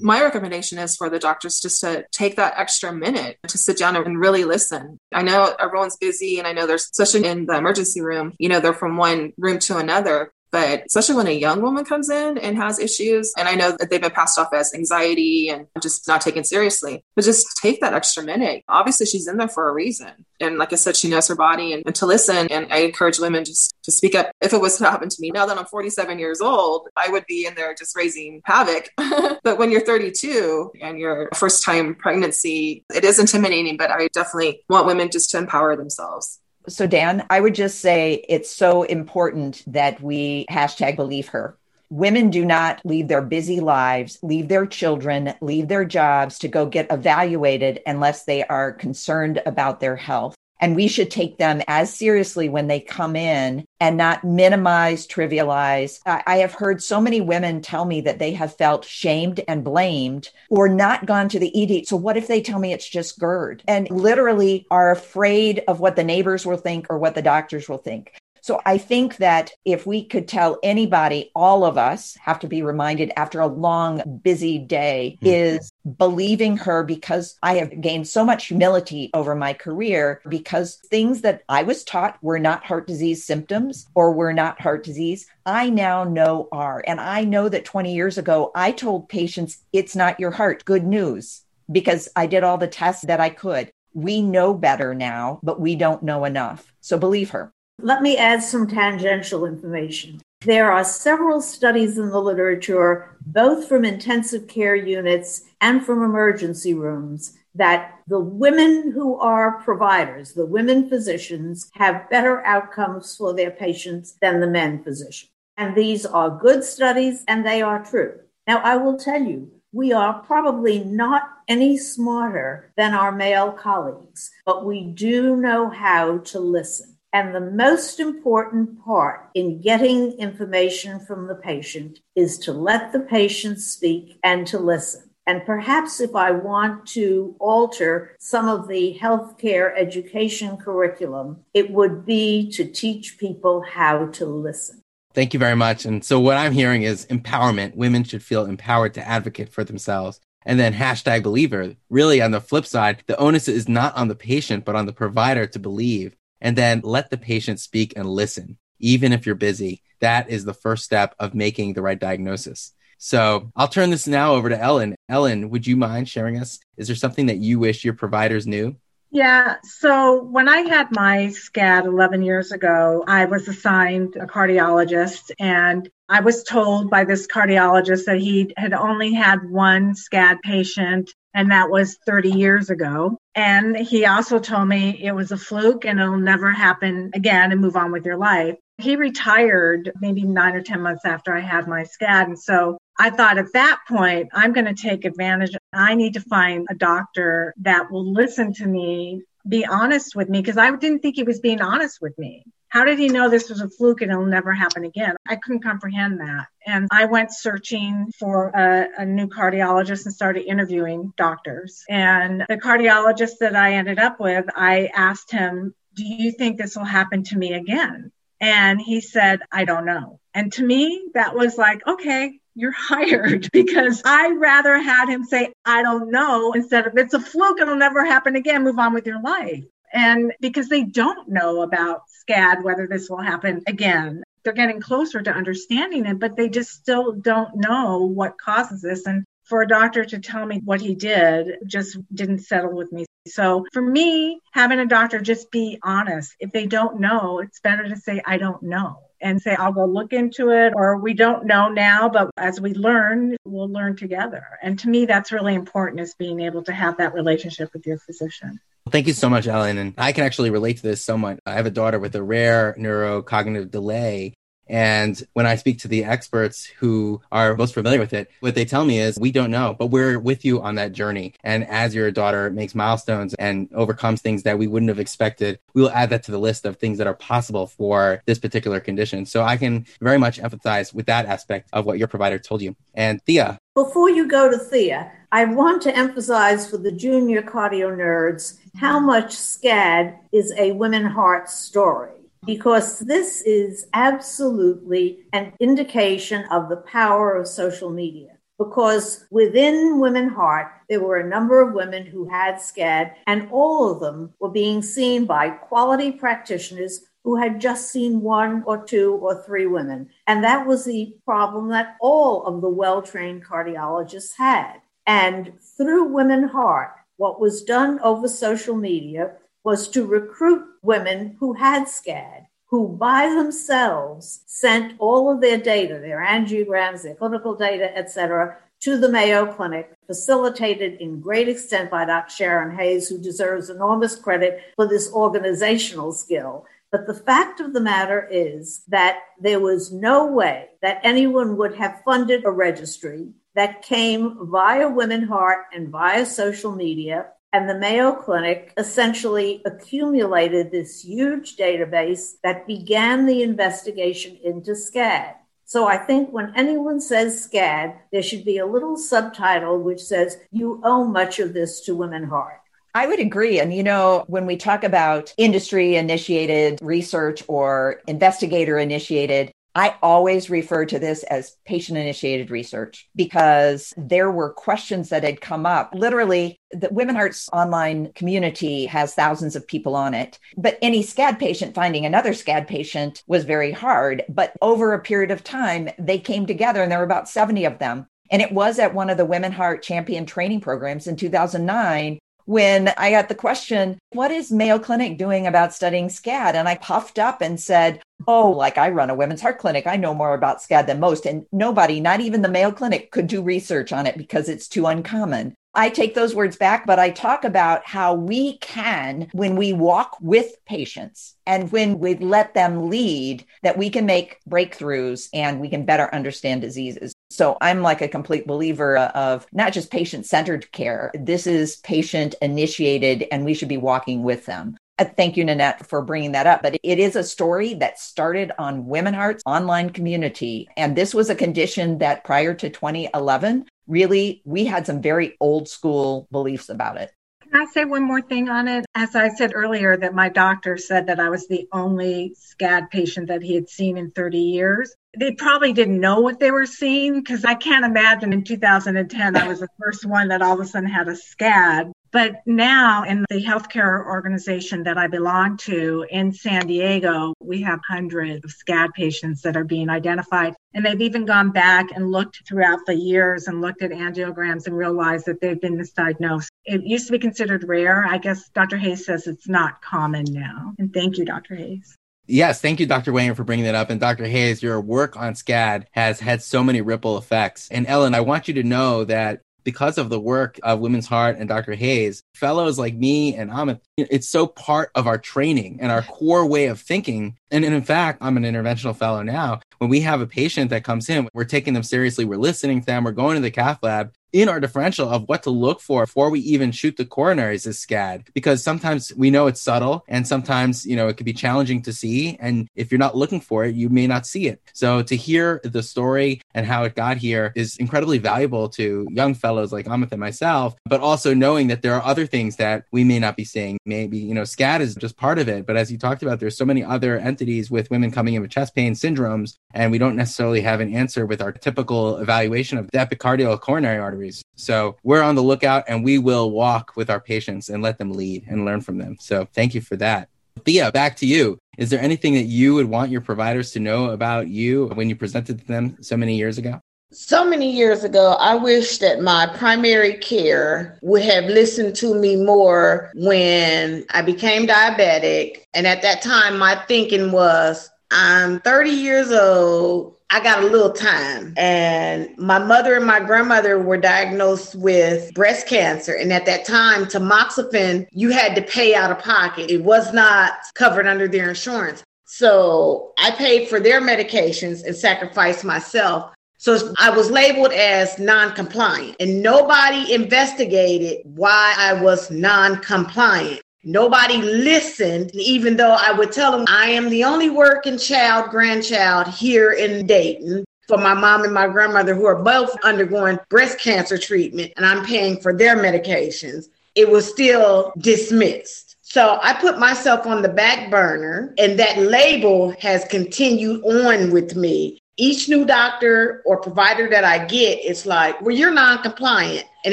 my recommendation is for the doctors just to take that extra minute to sit down and really listen. I know everyone's busy and I know there's, especially in the emergency room, you know, they're from one room to another. But especially when a young woman comes in and has issues, and I know that they've been passed off as anxiety and just not taken seriously, but just take that extra minute. Obviously, she's in there for a reason. And like I said, she knows her body and, and to listen. And I encourage women just to speak up. If it was to happen to me now that I'm 47 years old, I would be in there just raising havoc. but when you're 32 and your first time pregnancy, it is intimidating, but I definitely want women just to empower themselves. So, Dan, I would just say it's so important that we hashtag believe her. Women do not leave their busy lives, leave their children, leave their jobs to go get evaluated unless they are concerned about their health. And we should take them as seriously when they come in and not minimize, trivialize. I have heard so many women tell me that they have felt shamed and blamed or not gone to the ED. So what if they tell me it's just GERD and literally are afraid of what the neighbors will think or what the doctors will think? So I think that if we could tell anybody, all of us have to be reminded after a long, busy day, mm-hmm. is believing her because I have gained so much humility over my career because things that I was taught were not heart disease symptoms or were not heart disease, I now know are. And I know that 20 years ago, I told patients, it's not your heart. Good news because I did all the tests that I could. We know better now, but we don't know enough. So believe her. Let me add some tangential information. There are several studies in the literature, both from intensive care units and from emergency rooms, that the women who are providers, the women physicians, have better outcomes for their patients than the men physicians. And these are good studies and they are true. Now, I will tell you, we are probably not any smarter than our male colleagues, but we do know how to listen. And the most important part in getting information from the patient is to let the patient speak and to listen. And perhaps if I want to alter some of the healthcare education curriculum, it would be to teach people how to listen. Thank you very much. And so, what I'm hearing is empowerment. Women should feel empowered to advocate for themselves. And then hashtag believer. Really, on the flip side, the onus is not on the patient, but on the provider to believe and then let the patient speak and listen, even if you're busy. That is the first step of making the right diagnosis. So I'll turn this now over to Ellen. Ellen, would you mind sharing us? Is there something that you wish your providers knew? Yeah. So when I had my SCAD 11 years ago, I was assigned a cardiologist and I was told by this cardiologist that he had only had one SCAD patient and that was 30 years ago. And he also told me it was a fluke and it'll never happen again and move on with your life. He retired maybe nine or 10 months after I had my SCAD. And so I thought at that point, I'm going to take advantage. I need to find a doctor that will listen to me, be honest with me, because I didn't think he was being honest with me. How did he know this was a fluke and it'll never happen again? I couldn't comprehend that. And I went searching for a, a, new cardiologist and started interviewing doctors. And the cardiologist that I ended up with, I asked him, Do you think this will happen to me again? And he said, I don't know. And to me, that was like, okay, you're hired because I rather had him say, I don't know, instead of it's a fluke, it'll never happen again, move on with your life. And because they don't know about SCAD, whether this will happen again, they're getting closer to understanding it, but they just still don't know what causes this. And for a doctor to tell me what he did just didn't settle with me. So for me, having a doctor just be honest. If they don't know, it's better to say, I don't know and say, I'll go look into it, or we don't know now, but as we learn, we'll learn together. And to me, that's really important is being able to have that relationship with your physician. Thank you so much, Ellen. And I can actually relate to this so much. I have a daughter with a rare neurocognitive delay. And when I speak to the experts who are most familiar with it, what they tell me is we don't know, but we're with you on that journey. And as your daughter makes milestones and overcomes things that we wouldn't have expected, we will add that to the list of things that are possible for this particular condition. So I can very much empathize with that aspect of what your provider told you. And Thea. Before you go to Thea, I want to emphasize for the junior cardio nerds how much SCAD is a women heart story because this is absolutely an indication of the power of social media. Because within Women Heart, there were a number of women who had SCAD, and all of them were being seen by quality practitioners who had just seen one or two or three women. And that was the problem that all of the well trained cardiologists had. And through Women Heart, what was done over social media was to recruit women who had SCAD, who by themselves sent all of their data, their angiograms, their clinical data, etc., to the Mayo Clinic, facilitated in great extent by Dr. Sharonne Hayes, who deserves enormous credit for this organizational skill. But the fact of the matter is that there was no way that anyone would have funded a registry that came via Women Heart and via social media and the Mayo Clinic essentially accumulated this huge database that began the investigation into SCAD. So I think when anyone says SCAD, there should be a little subtitle which says, You owe much of this to Women Heart. I would agree. And, you know, when we talk about industry initiated research or investigator initiated, I always refer to this as patient initiated research because there were questions that had come up. Literally, the Women Hearts online community has thousands of people on it, but any SCAD patient finding another SCAD patient was very hard. But over a period of time, they came together and there were about 70 of them. And it was at one of the Women Heart Champion training programs in 2009 when I got the question, what is Mayo Clinic doing about studying SCAD? And I puffed up and said, oh, like I run a women's heart clinic. I know more about SCAD than most. And nobody, not even the Mayo Clinic, could do research on it because it's too uncommon. I take those words back, but I talk about how we can, when we walk with patients and when we let them lead, that we can make breakthroughs and we can better understand diseases. So I'm like a complete believer of not just patient centered care. This is patient initiated and we should be walking with them. Uh, thank you, Nanette, for bringing that up. But it is a story that started on Women Heart's online community. And this was a condition that prior to 2011, really, we had some very old school beliefs about it. Can I say one more thing on it? As I said earlier, that my doctor said that I was the only SCAD patient that he had seen in 30 years. They probably didn't know what they were seeing because I can't imagine in 2010 I was the first one that all of a sudden had a SCAD. But now in the healthcare organization that I belong to in San Diego, we have hundreds of SCAD patients that are being identified. And they've even gone back and looked throughout the years and looked at angiograms and realized that they've been misdiagnosed. It used to be considered rare. I guess Dr. Hayes says it's not common now. And thank you, Dr. Hayes. Yes, thank you, Dr. Wenger, for bringing that up. And Dr. Hayes, your work on SCAD has had so many ripple effects. And Ellen, I want you to know that because of the work of Women's Heart and Dr. Hayes, fellows like me and Amit, it's so part of our training and our core way of thinking. And in fact, I'm an interventional fellow now. When we have a patient that comes in, we're taking them seriously, we're listening to them, we're going to the cath lab, in our differential of what to look for before we even shoot the coronaries is SCAD, because sometimes we know it's subtle and sometimes, you know, it could be challenging to see. And if you're not looking for it, you may not see it. So to hear the story and how it got here is incredibly valuable to young fellows like Amit and myself, but also knowing that there are other things that we may not be seeing. Maybe, you know, SCAD is just part of it. But as you talked about, there's so many other entities with women coming in with chest pain syndromes, and we don't necessarily have an answer with our typical evaluation of the epicardial coronary artery So we're on the lookout and we will walk with our patients and let them lead and learn from them. So thank you for that. Thea, back to you. Is there anything that you would want your providers to know about you when you presented to them so many years ago? So many years ago, I wish that my primary care would have listened to me more when I became diabetic. And at that time, my thinking was I'm 30 years old. I got a little time. And my mother and my grandmother were diagnosed with breast cancer. And at that time, tamoxifen, you had to pay out of pocket. It was not covered under their insurance. So I paid for their medications and sacrificed myself. So I was labeled as non compliant, and nobody investigated why I was non compliant. Nobody listened, even though I would tell them I am the only working child, grandchild here in Dayton for my mom and my grandmother who are both undergoing breast cancer treatment and I'm paying for their medications. It was still dismissed. So I put myself on the back burner and that label has continued on with me each new doctor or provider that I get, it's like, well, you're non-compliant. And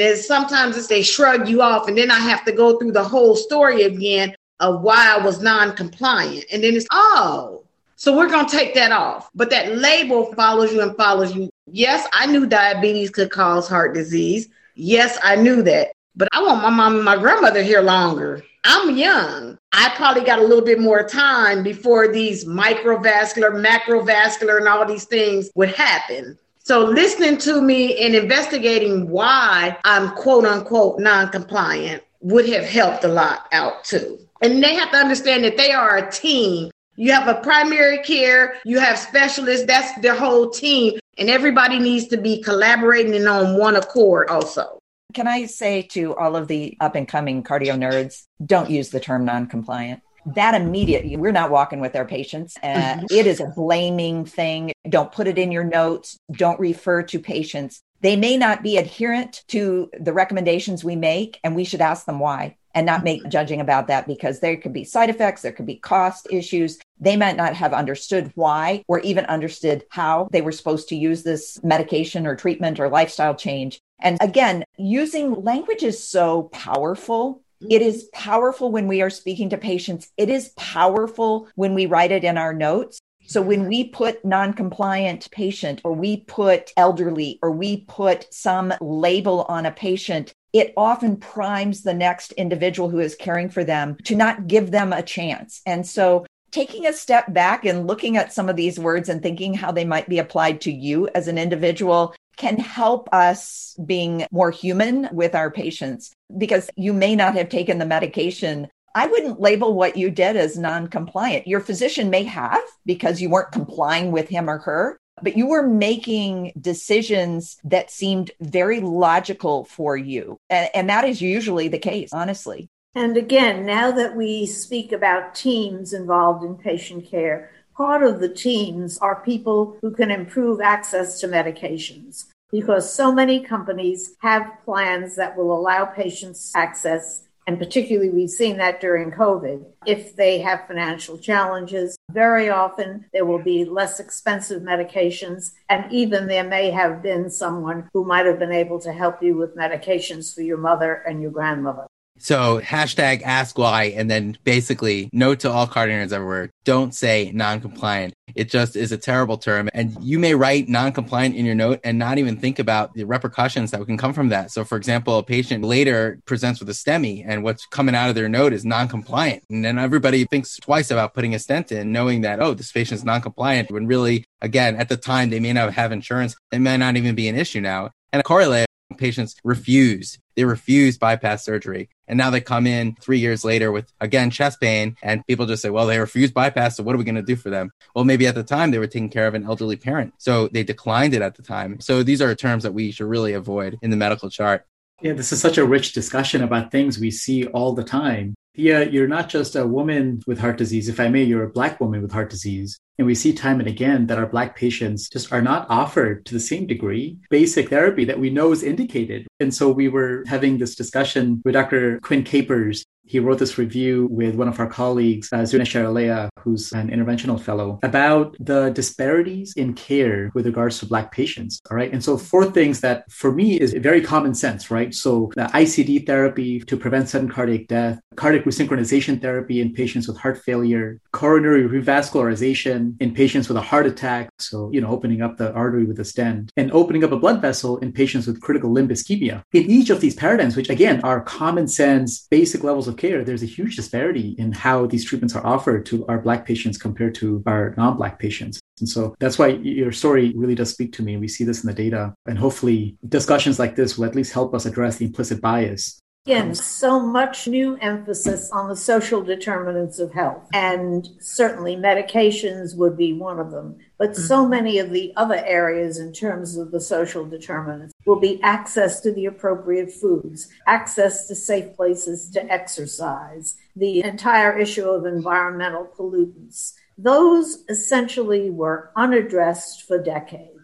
it's sometimes it's they shrug you off, and then I have to go through the whole story again of why I was non-compliant. And then it's oh, so we're gonna take that off. But that label follows you and follows you. Yes, I knew diabetes could cause heart disease. Yes, I knew that. But I want my mom and my grandmother here longer. I'm young. I probably got a little bit more time before these microvascular, macrovascular, and all these things would happen. So, listening to me and investigating why I'm quote unquote non compliant would have helped a lot out too. And they have to understand that they are a team. You have a primary care, you have specialists, that's their whole team. And everybody needs to be collaborating on one accord also. Can I say to all of the up and coming cardio nerds, don't use the term non compliant. That immediately, we're not walking with our patients. Uh, mm-hmm. it is a blaming thing. Don't put it in your notes. Don't refer to patients. They may not be adherent to the recommendations we make, and we should ask them why and not make mm-hmm. judging about that because there could be side effects, there could be cost issues. They might not have understood why or even understood how they were supposed to use this medication or treatment or lifestyle change. And again, using language is so powerful. Mm-hmm. It is powerful when we are speaking to patients. It is powerful when we write it in our notes. So when we put non-compliant patient or we put elderly or we put some label on a patient, it often primes the next individual who is caring for them to not give them a chance. And so taking a step back and looking at some of these words and thinking how they might be applied to you as an individual can help us being more human with our patients because you may not have taken the medication. I wouldn't label what you did as non compliant. Your physician may have because you weren't complying with him or her, but you were making decisions that seemed very logical for you. And, and, that is usually the case, honestly. And again, now that we speak about teams involved in patient care, part of the teams are people who can improve access to medications because so many companies have plans that will allow patients access and particularly we've seen that during COVID, if they have financial challenges, very often there will be less expensive medications. And even there may have been someone who might have been able to help you with medications for your mother and your grandmother. So hashtag ask why, and then basically note to all card nerds everywhere, don't say non-compliant. It just is a terrible term. And you may write non-compliant in your note and not even think about the repercussions that can come from that. So for example, a patient later presents with a STEMI and what's coming out of their note is non-compliant. And then everybody thinks twice about putting a stent in, knowing that, oh, this patient's non-compliant when really, again, at the time, they may not have insurance. It may not even be an issue now. And a corollary patients refuse. They refuse bypass surgery. And now they come in three years later with, again, chest pain. And people just say, well, they refuse bypass. So what are we going to do for them? Well, maybe at the time they were taking care of an elderly parent. So they declined it at the time. So these are terms that we should really avoid in the medical chart. Yeah, this is such a rich discussion about things we see all the time. Yeah, you're not just a woman with heart disease. If I may, you're a Black woman with heart disease. And we see time and again that our Black patients just are not offered to the same degree basic therapy that we know is indicated. And so we were having this discussion with Dr. Quinn Capers he wrote this review with one of our colleagues, uh, Zuna Sharalea, who's an interventional fellow, about the disparities in care with regards to Black patients. All right. And so, four things that for me is very common sense, right? So, the ICD therapy to prevent sudden cardiac death, cardiac resynchronization therapy in patients with heart failure, coronary revascularization in patients with a heart attack. So, you know, opening up the artery with a stent and opening up a blood vessel in patients with critical limb ischemia. In each of these paradigms, which again are common sense, basic levels of care, there's a huge disparity in how these treatments are offered to our Black patients compared to our non Black patients. And so that's why your story really does speak to me. We see this in the data. And hopefully, discussions like this will at least help us address the implicit bias Again, so much new emphasis on the social determinants of health. And certainly medications would be one of them. But so mm-hmm. many of the other areas in terms of the social determinants will be access to the appropriate foods, access to safe places to exercise, the entire issue of environmental pollutants. Those essentially were unaddressed for decades.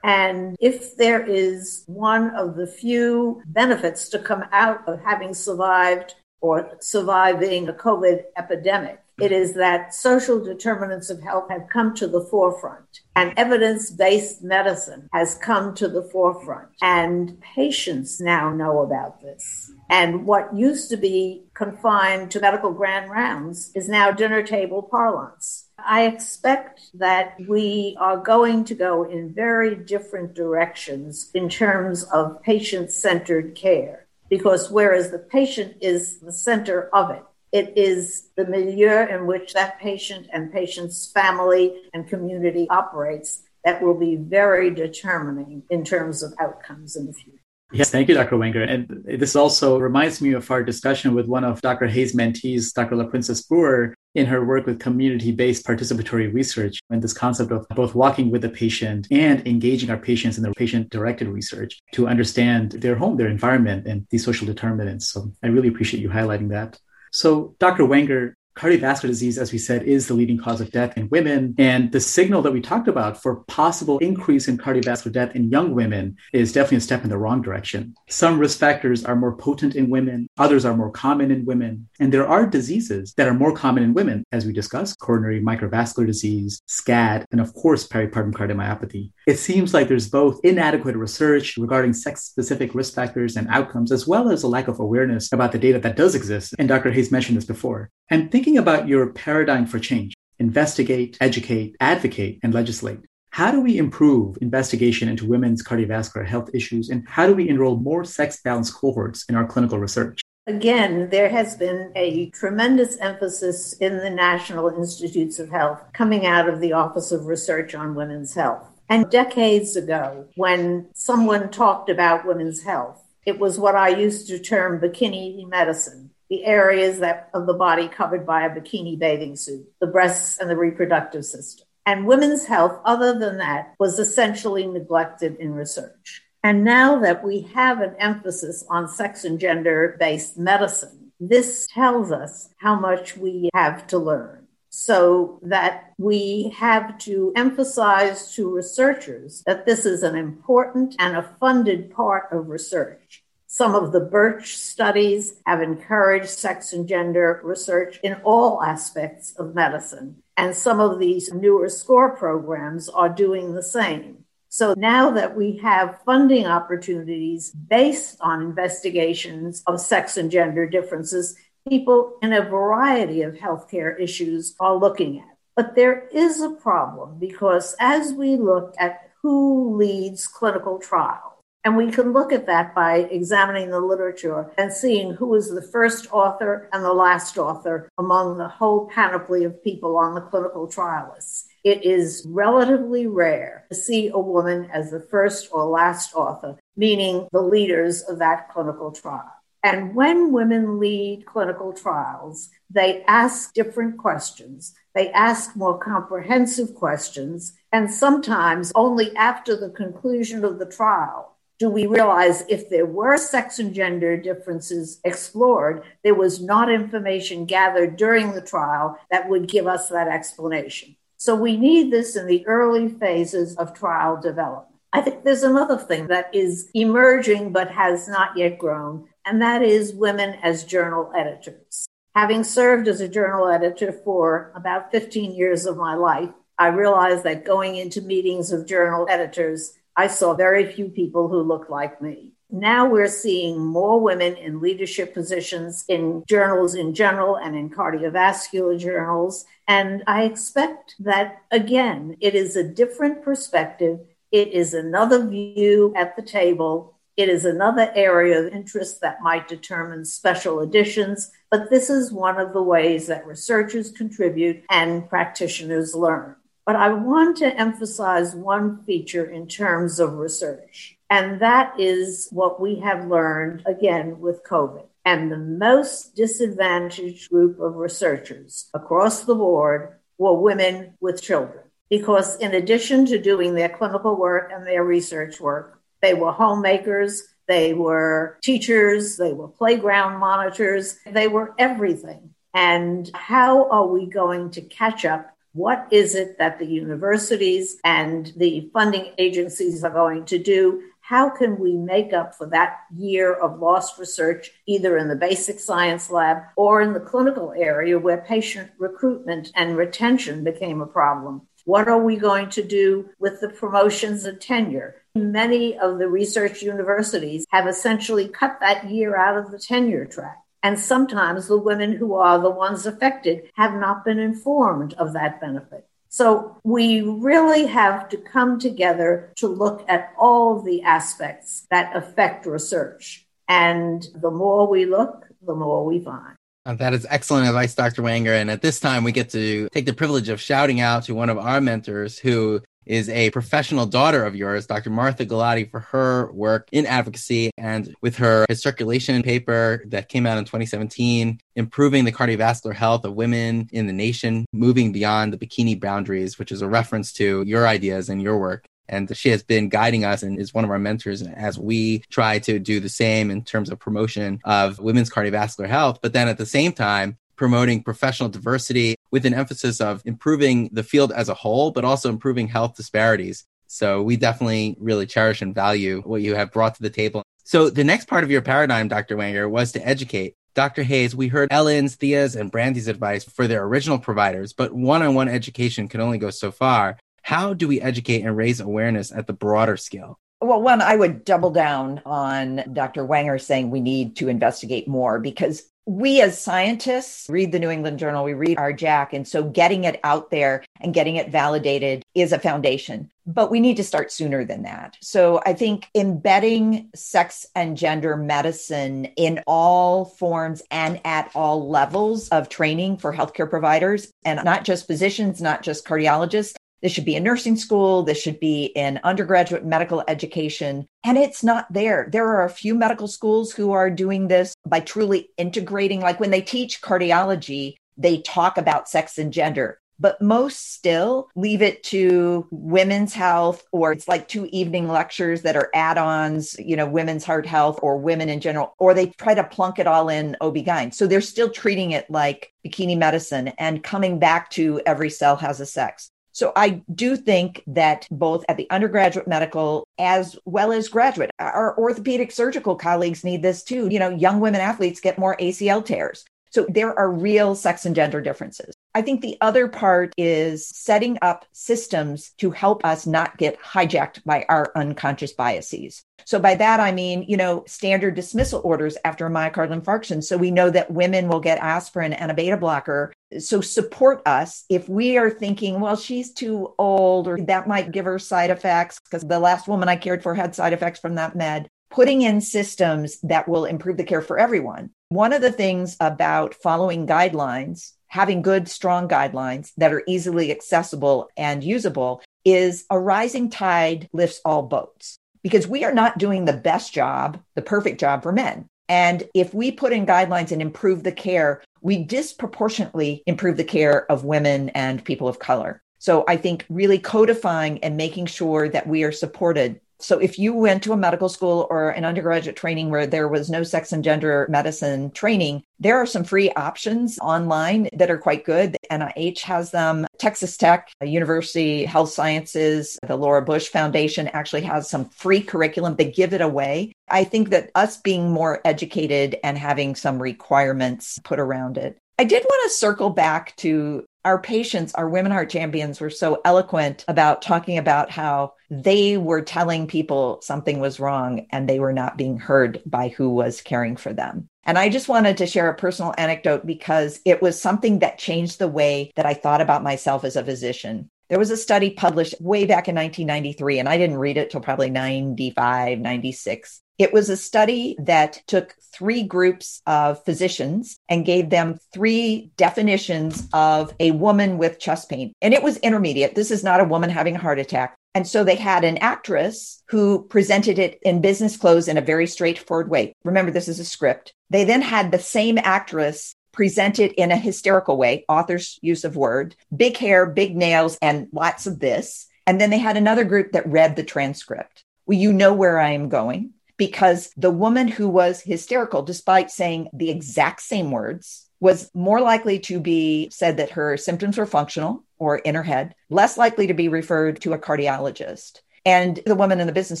And if there is one of the few benefits to come out of having survived or surviving a COVID epidemic, it is that social determinants of health have come to the forefront and evidence based medicine has come to the forefront. And patients now know about this. And what used to be confined to medical grand rounds is now dinner table parlance. I expect that we are going to go in very different directions in terms of patient centered care. Because whereas the patient is the center of it, it is the milieu in which that patient and patient's family and community operates that will be very determining in terms of outcomes in the future. Yes, thank you, Dr. Wenger. And this also reminds me of our discussion with one of Dr. Hayes' mentees, Dr. LaPrincess Brewer, in her work with community based participatory research and this concept of both walking with the patient and engaging our patients in the patient directed research to understand their home, their environment, and these social determinants. So I really appreciate you highlighting that. So, Dr. Wenger, cardiovascular disease, as we said, is the leading cause of death in women. And the signal that we talked about for possible increase in cardiovascular death in young women is definitely a step in the wrong direction. Some risk factors are more potent in women, others are more common in women. And there are diseases that are more common in women, as we discussed coronary microvascular disease, SCAD, and of course, peripartum cardiomyopathy. It seems like there's both inadequate research regarding sex specific risk factors and outcomes, as well as a lack of awareness about the data that does exist. And Dr. Hayes mentioned this before. And thinking about your paradigm for change, investigate, educate, advocate, and legislate. How do we improve investigation into women's cardiovascular health issues? And how do we enroll more sex balanced cohorts in our clinical research? Again, there has been a tremendous emphasis in the National Institutes of Health coming out of the Office of Research on Women's Health. And decades ago, when someone talked about women's health, it was what I used to term bikini medicine the areas that of the body covered by a bikini bathing suit, the breasts and the reproductive system. And women's health, other than that, was essentially neglected in research. And now that we have an emphasis on sex and gender based medicine, this tells us how much we have to learn. So that we have to emphasize to researchers that this is an important and a funded part of research Some of the BIRCWH studies have encouraged sex and gender research in all aspects of medicine. And some of these newer SCORE programs are doing the same. So now that we have funding opportunities based on investigations of sex and gender differences, people in a variety of healthcare issues are looking at. But there is a problem because as we look at who leads clinical trials, and we can look at that by examining the literature and seeing who is the first author and the last author among the whole panoply of people on the clinical trial lists. It is relatively rare to see a woman as the first or last author, meaning the leaders of that clinical trial. And when women lead clinical trials, they ask different questions. They ask more comprehensive questions. And sometimes only after the conclusion of the trial do we realize if there were sex and gender differences explored, there was not information gathered during the trial that would give us that explanation. So we need this in the early phases of trial development. I think there's another thing that is emerging but has not yet grown, and that is women as journal editors. Having served as a journal editor for about 15 years of my life, I realized that going into meetings of journal editors, I saw very few people who looked like me. Now we're seeing more women in leadership positions in journals in general and in cardiovascular journals. And I expect that, again, it is a different perspective. It is another view at the table. It is another area of interest that might determine special editions. But this is one of the ways that researchers contribute and practitioners learn. But I want to emphasize one feature in terms of research. And that is what we have learned again with COVID. And the most disadvantaged group of researchers across the board were women with children. Because in addition to doing their clinical work and their research work, they were homemakers, they were teachers, they were playground monitors, they were everything. And how are we going to catch up what is it that the universities and the funding agencies are going to do? How can we make up for that year of lost research, either in the basic science lab or in the clinical area where patient recruitment and retention became a problem? What are we going to do with the promotions and tenure? Many of the research universities have essentially cut that year out of the tenure track. And sometimes the women who are the ones affected have not been informed of that benefit. So we really have to come together to look at all the aspects that affect research. And the more we look, the more we find. Uh, that is excellent advice, Dr. Wenger. And at this time, we get to take the privilege of shouting out to one of our mentors who is a professional daughter of yours, Dr. Martha Gulati, for her work in advocacy and with her circulation paper that came out in 2017, improving the cardiovascular health of women in the nation, moving beyond the bikini boundaries, which is a reference to your ideas and your work. And she has been guiding us and is one of our mentors as we try to do the same in terms of promotion of women's cardiovascular health. But then at the same time, promoting professional diversity with an emphasis of improving the field as a whole, but also improving health disparities. So we definitely really cherish and value what you have brought to the table. So the next part of your paradigm, Dr. Wenger, was to educate. Dr. Hayes, we heard Ellen's, Thea's, and Brandy's advice for their original providers, but one-on-one education can only go so far. How do we educate and raise awareness at the broader scale? Well, one, I would double down on Dr. Wenger saying we need to investigate more because we as scientists read the New England Journal, we read our JACC. And so getting it out there and getting it validated is a foundation. But we need to start sooner than that. So I think embedding sex and gender medicine in all forms and at all levels of training for healthcare providers and not just physicians, not just cardiologists, this should be in nursing school. This should be in undergraduate medical education. And it's not there. There are a few medical schools who are doing this by truly integrating, like when they teach cardiology, they talk about sex and gender. But most still leave it to women's health, or it's like two evening lectures that are add ons, you know, women's heart health or women in general, or they try to plunk it all in OB-GYN. So they're still treating it like bikini medicine and coming back to every cell has a sex. So I do think that both at the undergraduate medical as well as graduate, our orthopedic surgical colleagues need this too. You know, young women athletes get more ACL tears. So there are real sex and gender differences. I think the other part is setting up systems to help us not get hijacked by our unconscious biases. So by that, I mean, you know, standard dismissal orders after a myocardial infarction. So we know that women will get aspirin and a beta blocker. So support us if we are thinking, well, she's too old or that might give her side effects because the last woman I cared for had side effects from that med putting in systems that will improve the care for everyone. One of the things about following guidelines, having good, strong guidelines that are easily accessible and usable, is a rising tide lifts all boats because we are not doing the best job, the perfect job for men. And if we put in guidelines and improve the care, we disproportionately improve the care of women and people of color. So I think really codifying and making sure that we are supported so if you went to a medical school or an undergraduate training where there was no sex and gender medicine training, there are some free options online that are quite good. The NIH has them. Texas Tech, uh, University Health Sciences, the Laura Bush Foundation actually has some free curriculum. They give it away. I think that us being more educated and having some requirements put around it. I did want to circle back to our patients, our women heart champions were so eloquent about talking about how they were telling people something was wrong and they were not being heard by who was caring for them. And I just wanted to share a personal anecdote because it was something that changed the way that I thought about myself as a physician. There was a study published way back in 1993, and I didn't read it till probably 95, 96. It was a study that took three groups of physicians and gave them three definitions of a woman with chest pain. And it was intermediate. This is not a woman having a heart attack. And so they had an actress who presented it in business clothes in a very straightforward way. Remember, this is a script. They then had the same actress present it in a hysterical way, author's use of word, big hair, big nails, and lots of this. And then they had another group that read the transcript. Well, you know where I am going because the woman who was hysterical, despite saying the exact same words, was more likely to be said that her symptoms were functional or in her head, less likely to be referred to a cardiologist. And the woman in the business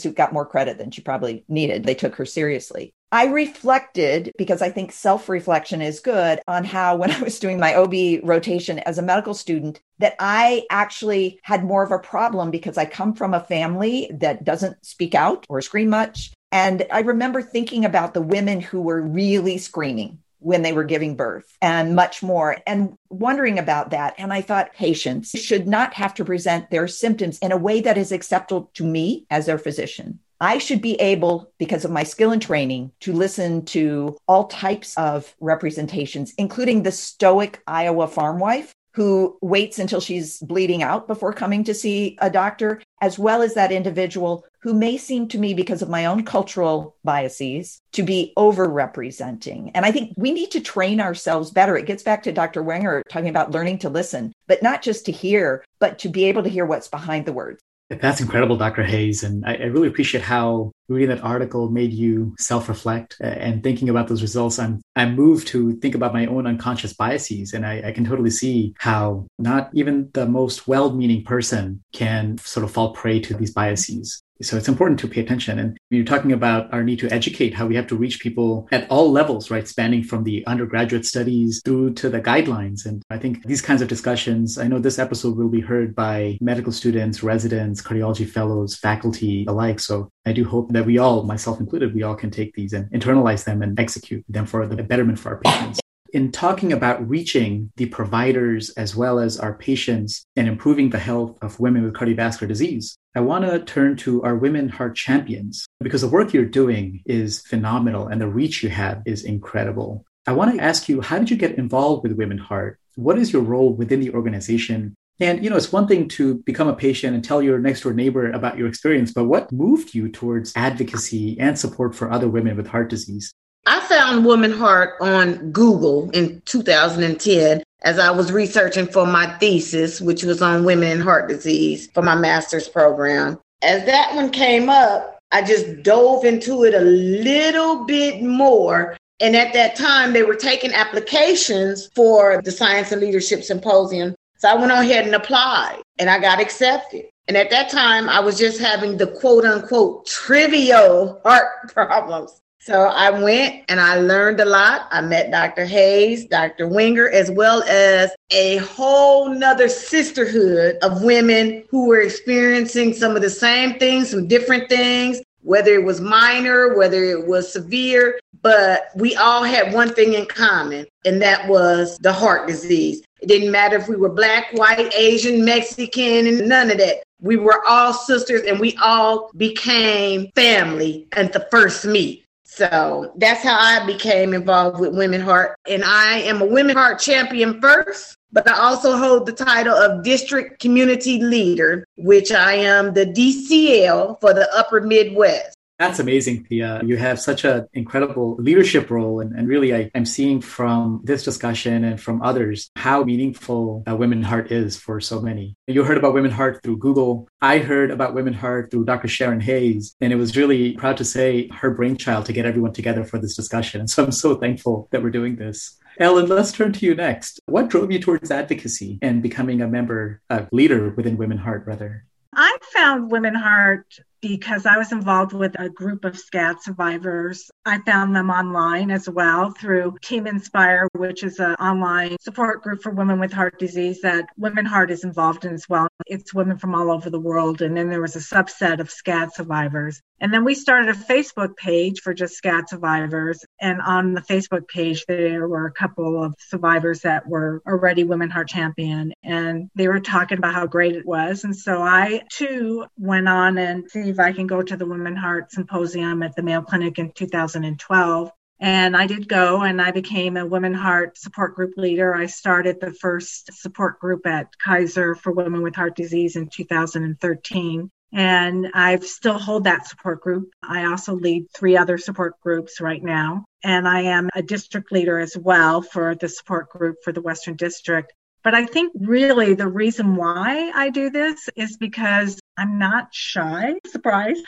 suit got more credit than she probably needed. They took her seriously. I reflected because I think self reflection is good on how, when I was doing my OB rotation as a medical student, that I actually had more of a problem because I come from a family that doesn't speak out or scream much. And I remember thinking about the women who were really screaming when they were giving birth and much more and wondering about that. And I thought patients should not have to present their symptoms in a way that is acceptable to me as their physician. I should be able, because of my skill and training, to listen to all types of representations, including the stoic Iowa farm wife who waits until she's bleeding out before coming to see a doctor, as well as that individual who may seem to me, because of my own cultural biases, to be overrepresenting. And I think we need to train ourselves better. It gets back to Dr. Wenger talking about learning to listen, but not just to hear, but to be able to hear what's behind the words. That's incredible, Dr. Hayes. And I, I, really appreciate how reading that article made you self reflect uh, and thinking about those results. I'm, I'm moved to think about my own unconscious biases. And I, I can totally see how not even the most well meaning person can sort of fall prey to these biases. So it's important to pay attention. And you're talking about our need to educate, how we have to reach people at all levels, right? Spanning from the undergraduate studies through to the guidelines. And I think these kinds of discussions, I know this episode will be heard by medical students, residents, cardiology fellows, faculty alike. So I do hope that we all, myself included, we all can take these and internalize them and execute them for the betterment for our patients in talking about reaching the providers as well as our patients and improving the health of women with cardiovascular disease, I want to turn to our women heart champions because the work you're doing is phenomenal and the reach you have is incredible. I want to ask you, how did you get involved with Women Heart? What is your role within the organization? And, you know, it's one thing to become a patient and tell your next door neighbor about your experience, but what moved you towards advocacy and support for other women with heart disease? I found Woman Heart on Google in 2010 as I was researching for my thesis, which was on women and heart disease for my master's program. As that one came up, I just dove into it a little bit more. And at that time, they were taking applications for the Science and Leadership Symposium So I went ahead and applied and I got accepted. And at that time, I was just having the quote unquote trivial heart problems. So I went and I learned a lot. I met Dr. Hayes, Dr. Wenger, as well as a whole nother sisterhood of women who were experiencing some of the same things, some different things, whether it was minor, whether it was severe, but we all had one thing in common, and that was the heart disease. It didn't matter if we were black, white, Asian, Mexican, and none of that. We were all sisters and we all became family at the first meet. So that's how I became involved with Women Heart. And I am a Women Heart champion first, but I also hold the title of District Community Leader, which I am the DCL for the Upper Midwest. That's amazing, Thea. You have such an incredible leadership role. And, and really, I, am seeing from this discussion and from others how meaningful uh, Women Heart is for so many. You heard about Women Heart through Google. I heard about Women Heart through Dr. Sharonne Hayes. And it was really proud to say her brainchild to get everyone together for this discussion. And so I'm so thankful that we're doing this. Ellen, let's turn to you next. What drove you towards advocacy and becoming a member, a leader within Women Heart, rather? I found Women Heart because I was involved with a group of SCAD survivors. I found them online as well through Team Inspire, which is an online support group for women with heart disease that Women Heart is involved in as well. It's women from all over the world. And then there was a subset of SCAD survivors. And then we started a Facebook page for just SCAD survivors. And on the Facebook page, there were a couple of survivors that were already Women Heart Champion. And they were talking about how great it was. And so I too went on and if I can go to the Women Heart Symposium at the Mayo Clinic in 2012. And I did go and I became a Women Heart support group leader. I started the first support group at Kaiser for women with heart disease in 2013. And I still hold that support group. I also lead three other support groups right now. And I am a district leader as well for the support group for the Western District. But I think really the reason why I do this is because I'm not shy, surprise.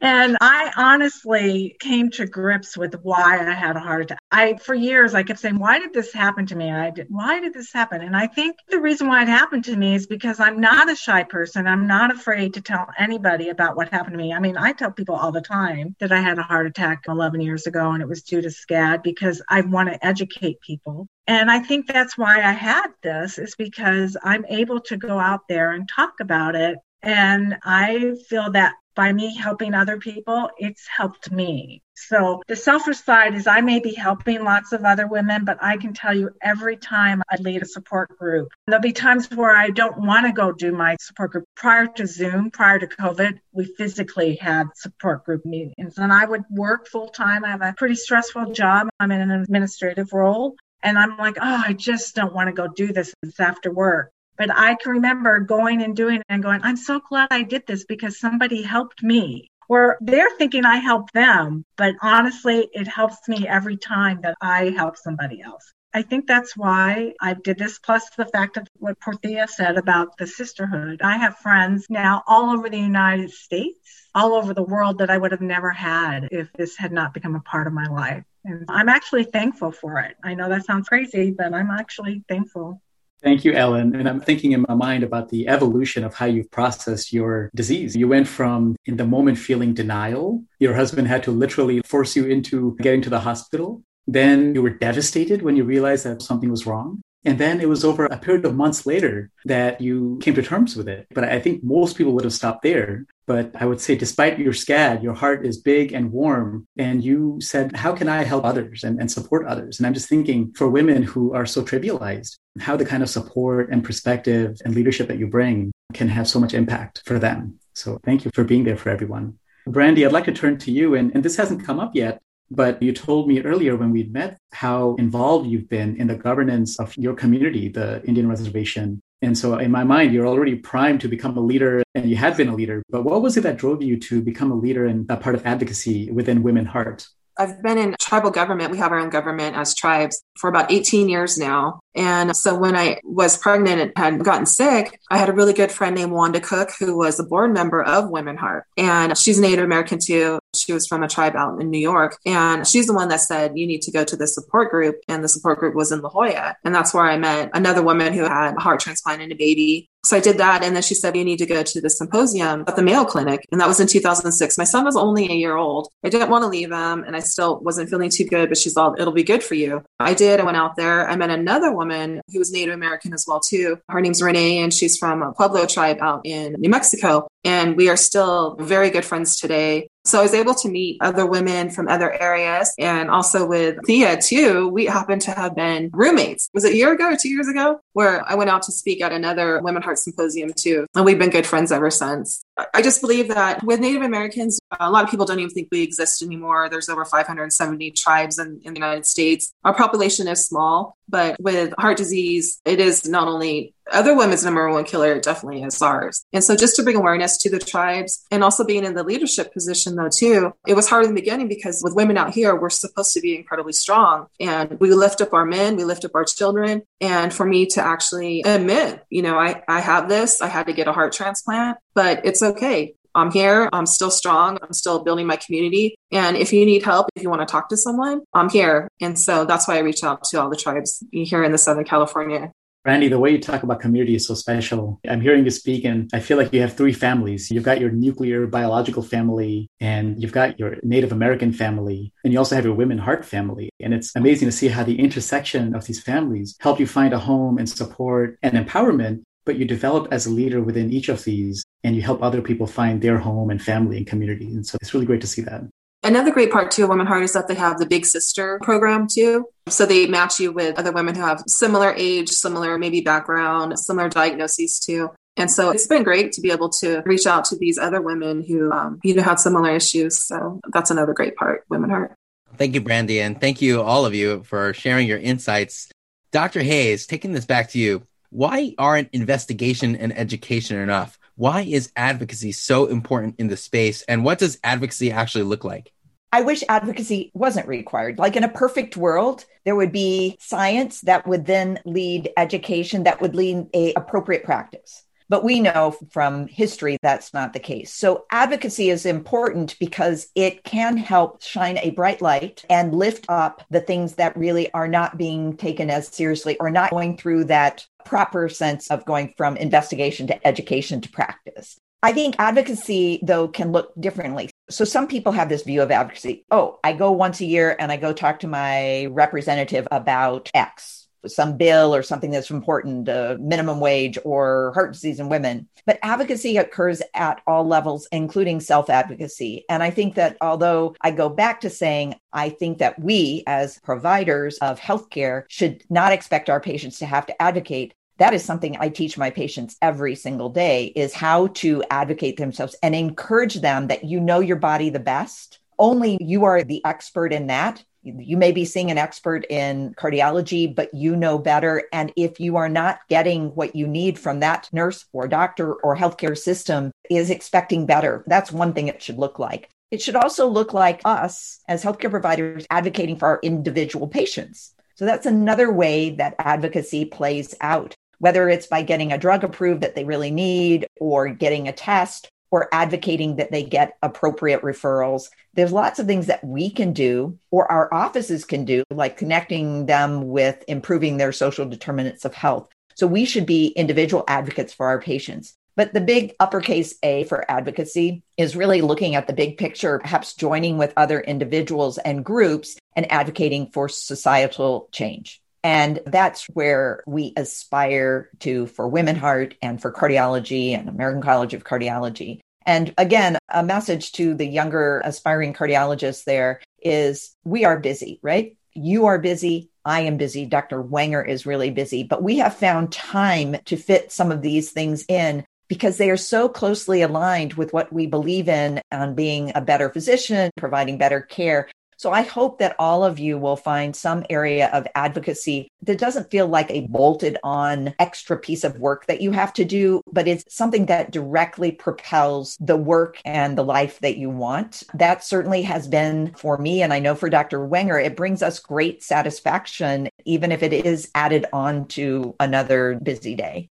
and I honestly came to grips with why I had a heart attack. I, for years, I kept saying, why did this happen to me? I did, why did this happen? And I think the reason why it happened to me is because I'm not a shy person. I'm not afraid to tell anybody about what happened to me. I mean, I tell people all the time that I had a heart attack 11 years ago and it was due to SCAD because I want to educate people. And I think that's why I had this is because I'm able to go out there and talk about it and I feel that by me helping other people, it's helped me. So the selfish side is I may be helping lots of other women, but I can tell you every time I lead a support group, there'll be times where I don't want to go do my support group. Prior to Zoom, prior to COVID, we physically had support group meetings and I would work full time. I have a pretty stressful job. I'm in an administrative role. And I'm like, oh, I just don't want to go do this. It's after work. But I can remember going and doing it and going, I'm so glad I did this because somebody helped me. Or they're thinking I helped them, but honestly, it helps me every time that I help somebody else. I think that's why I did this, plus the fact of what Porthia said about the sisterhood. I have friends now all over the United States, all over the world that I would have never had if this had not become a part of my life. And I'm actually thankful for it. I know that sounds crazy, but I'm actually thankful. Thank you, Ellen. And I'm thinking in my mind about the evolution of how you've processed your disease. You went from in the moment feeling denial. Your husband had to literally force you into getting to the hospital. Then you were devastated when you realized that something was wrong. And then it was over a period of months later that you came to terms with it. But I think most people would have stopped there. But I would say, despite your SCAD, your heart is big and warm. And you said, How can I help others and, and support others? And I'm just thinking for women who are so trivialized, how the kind of support and perspective and leadership that you bring can have so much impact for them. So thank you for being there for everyone. Brandy, I'd like to turn to you. And, and this hasn't come up yet, but you told me earlier when we'd met how involved you've been in the governance of your community, the Indian reservation. And so in my mind, you're already primed to become a leader and you had been a leader. But what was it that drove you to become a leader and that part of advocacy within Women Heart? I've been in tribal government. We have our own government as tribes for about 18 years now. And so when I was pregnant and had gotten sick, I had a really good friend named Wanda Cook, who was a board member of Women Heart. And she's Native American too. She was from a tribe out in New York. And she's the one that said, you need to go to the support group. And the support group was in La Jolla. And that's where I met another woman who had a heart transplant and a baby. So I did that. And then she said, you need to go to the symposium at the Mayo Clinic. And that was in 2006. My son was only a year old. I didn't want to leave him and I still wasn't feeling too good, but she's all, it'll be good for you. I did. I went out there. I met another woman who was Native American as well, too. Her name's Renee and she's from a Pueblo tribe out in New Mexico. And we are still very good friends today. So I was able to meet other women from other areas and also with Thea too. We happened to have been roommates. Was it a year ago or two years ago where I went out to speak at another Women Heart Symposium too. And we've been good friends ever since. I just believe that with Native Americans, a lot of people don't even think we exist anymore. There's over 570 tribes in, in the United States. Our population is small, but with heart disease, it is not only other women's number one killer, it definitely is ours. And so just to bring awareness to the tribes and also being in the leadership position though too, it was hard in the beginning because with women out here, we're supposed to be incredibly strong and we lift up our men, we lift up our children. And for me to actually admit, you know, I, I have this, I had to get a heart transplant, but it's okay. I'm here. I'm still strong. I'm still building my community. And if you need help, if you want to talk to someone, I'm here. And so that's why I reach out to all the tribes here in the Southern California Randy, the way you talk about community is so special. I'm hearing you speak, and I feel like you have three families. You've got your nuclear biological family, and you've got your Native American family, and you also have your women heart family. And it's amazing to see how the intersection of these families help you find a home and support and empowerment but you develop as a leader within each of these and you help other people find their home and family and community. And so it's really great to see that. Another great part too of Women Heart is that they have the Big Sister program too. So they match you with other women who have similar age, similar maybe background, similar diagnoses too. And so it's been great to be able to reach out to these other women who, um, you know, had similar issues. So that's another great part, Women Heart. Thank you, Brandy. And thank you, all of you, for sharing your insights. Dr. Hayes, taking this back to you, why aren't investigation and education enough? Why is advocacy so important in the space? And what does advocacy actually look like? I wish advocacy wasn't required. Like in a perfect world, there would be science that would then lead education that would lead a appropriate practice. But we know from history that's not the case. So advocacy is important because it can help shine a bright light and lift up the things that really are not being taken as seriously or not going through that proper sense of going from investigation to education to practice. I think advocacy, though, can look differently. So some people have this view of advocacy. Oh, I go once a year and I go talk to my representative about X some bill or something that's important, uh, minimum wage or heart disease in women. But advocacy occurs at all levels, including self advocacy. And I think that although I go back to saying, I think that we as providers of healthcare should not expect our patients to have to advocate that is something I teach my patients every single day is how to advocate themselves and encourage them that you know your body the best. Only you are the expert in that you may be seeing an expert in cardiology, but you know better. And if you are not getting what you need from that nurse or doctor or healthcare system, is expecting better. That's one thing it should look like. It should also look like us as healthcare providers advocating for our individual patients. So that's another way that advocacy plays out, whether it's by getting a drug approved that they really need or getting a test or advocating that they get appropriate referrals. There's lots of things that we can do or our offices can do, like connecting them with improving their social determinants of health. So we should be individual advocates for our patients. But the big uppercase A for advocacy is really looking at the big picture, perhaps joining with other individuals and groups and advocating for societal change. And that's where we aspire to for Women Heart and for cardiology and American College of Cardiology. And again, a message to the younger aspiring cardiologists there is we are busy, right? You are busy. I am busy. Dr. Wenger is really busy, but we have found time to fit some of these things in because they are so closely aligned with what we believe in on being a better physician, providing better care, so I hope that all of you will find some area of advocacy that doesn't feel like a bolted on extra piece of work that you have to do, but it's something that directly propels the work and the life that you want. That certainly has been for me. And I know for Dr. Wenger, it brings us great satisfaction, even if it is added on to another busy day.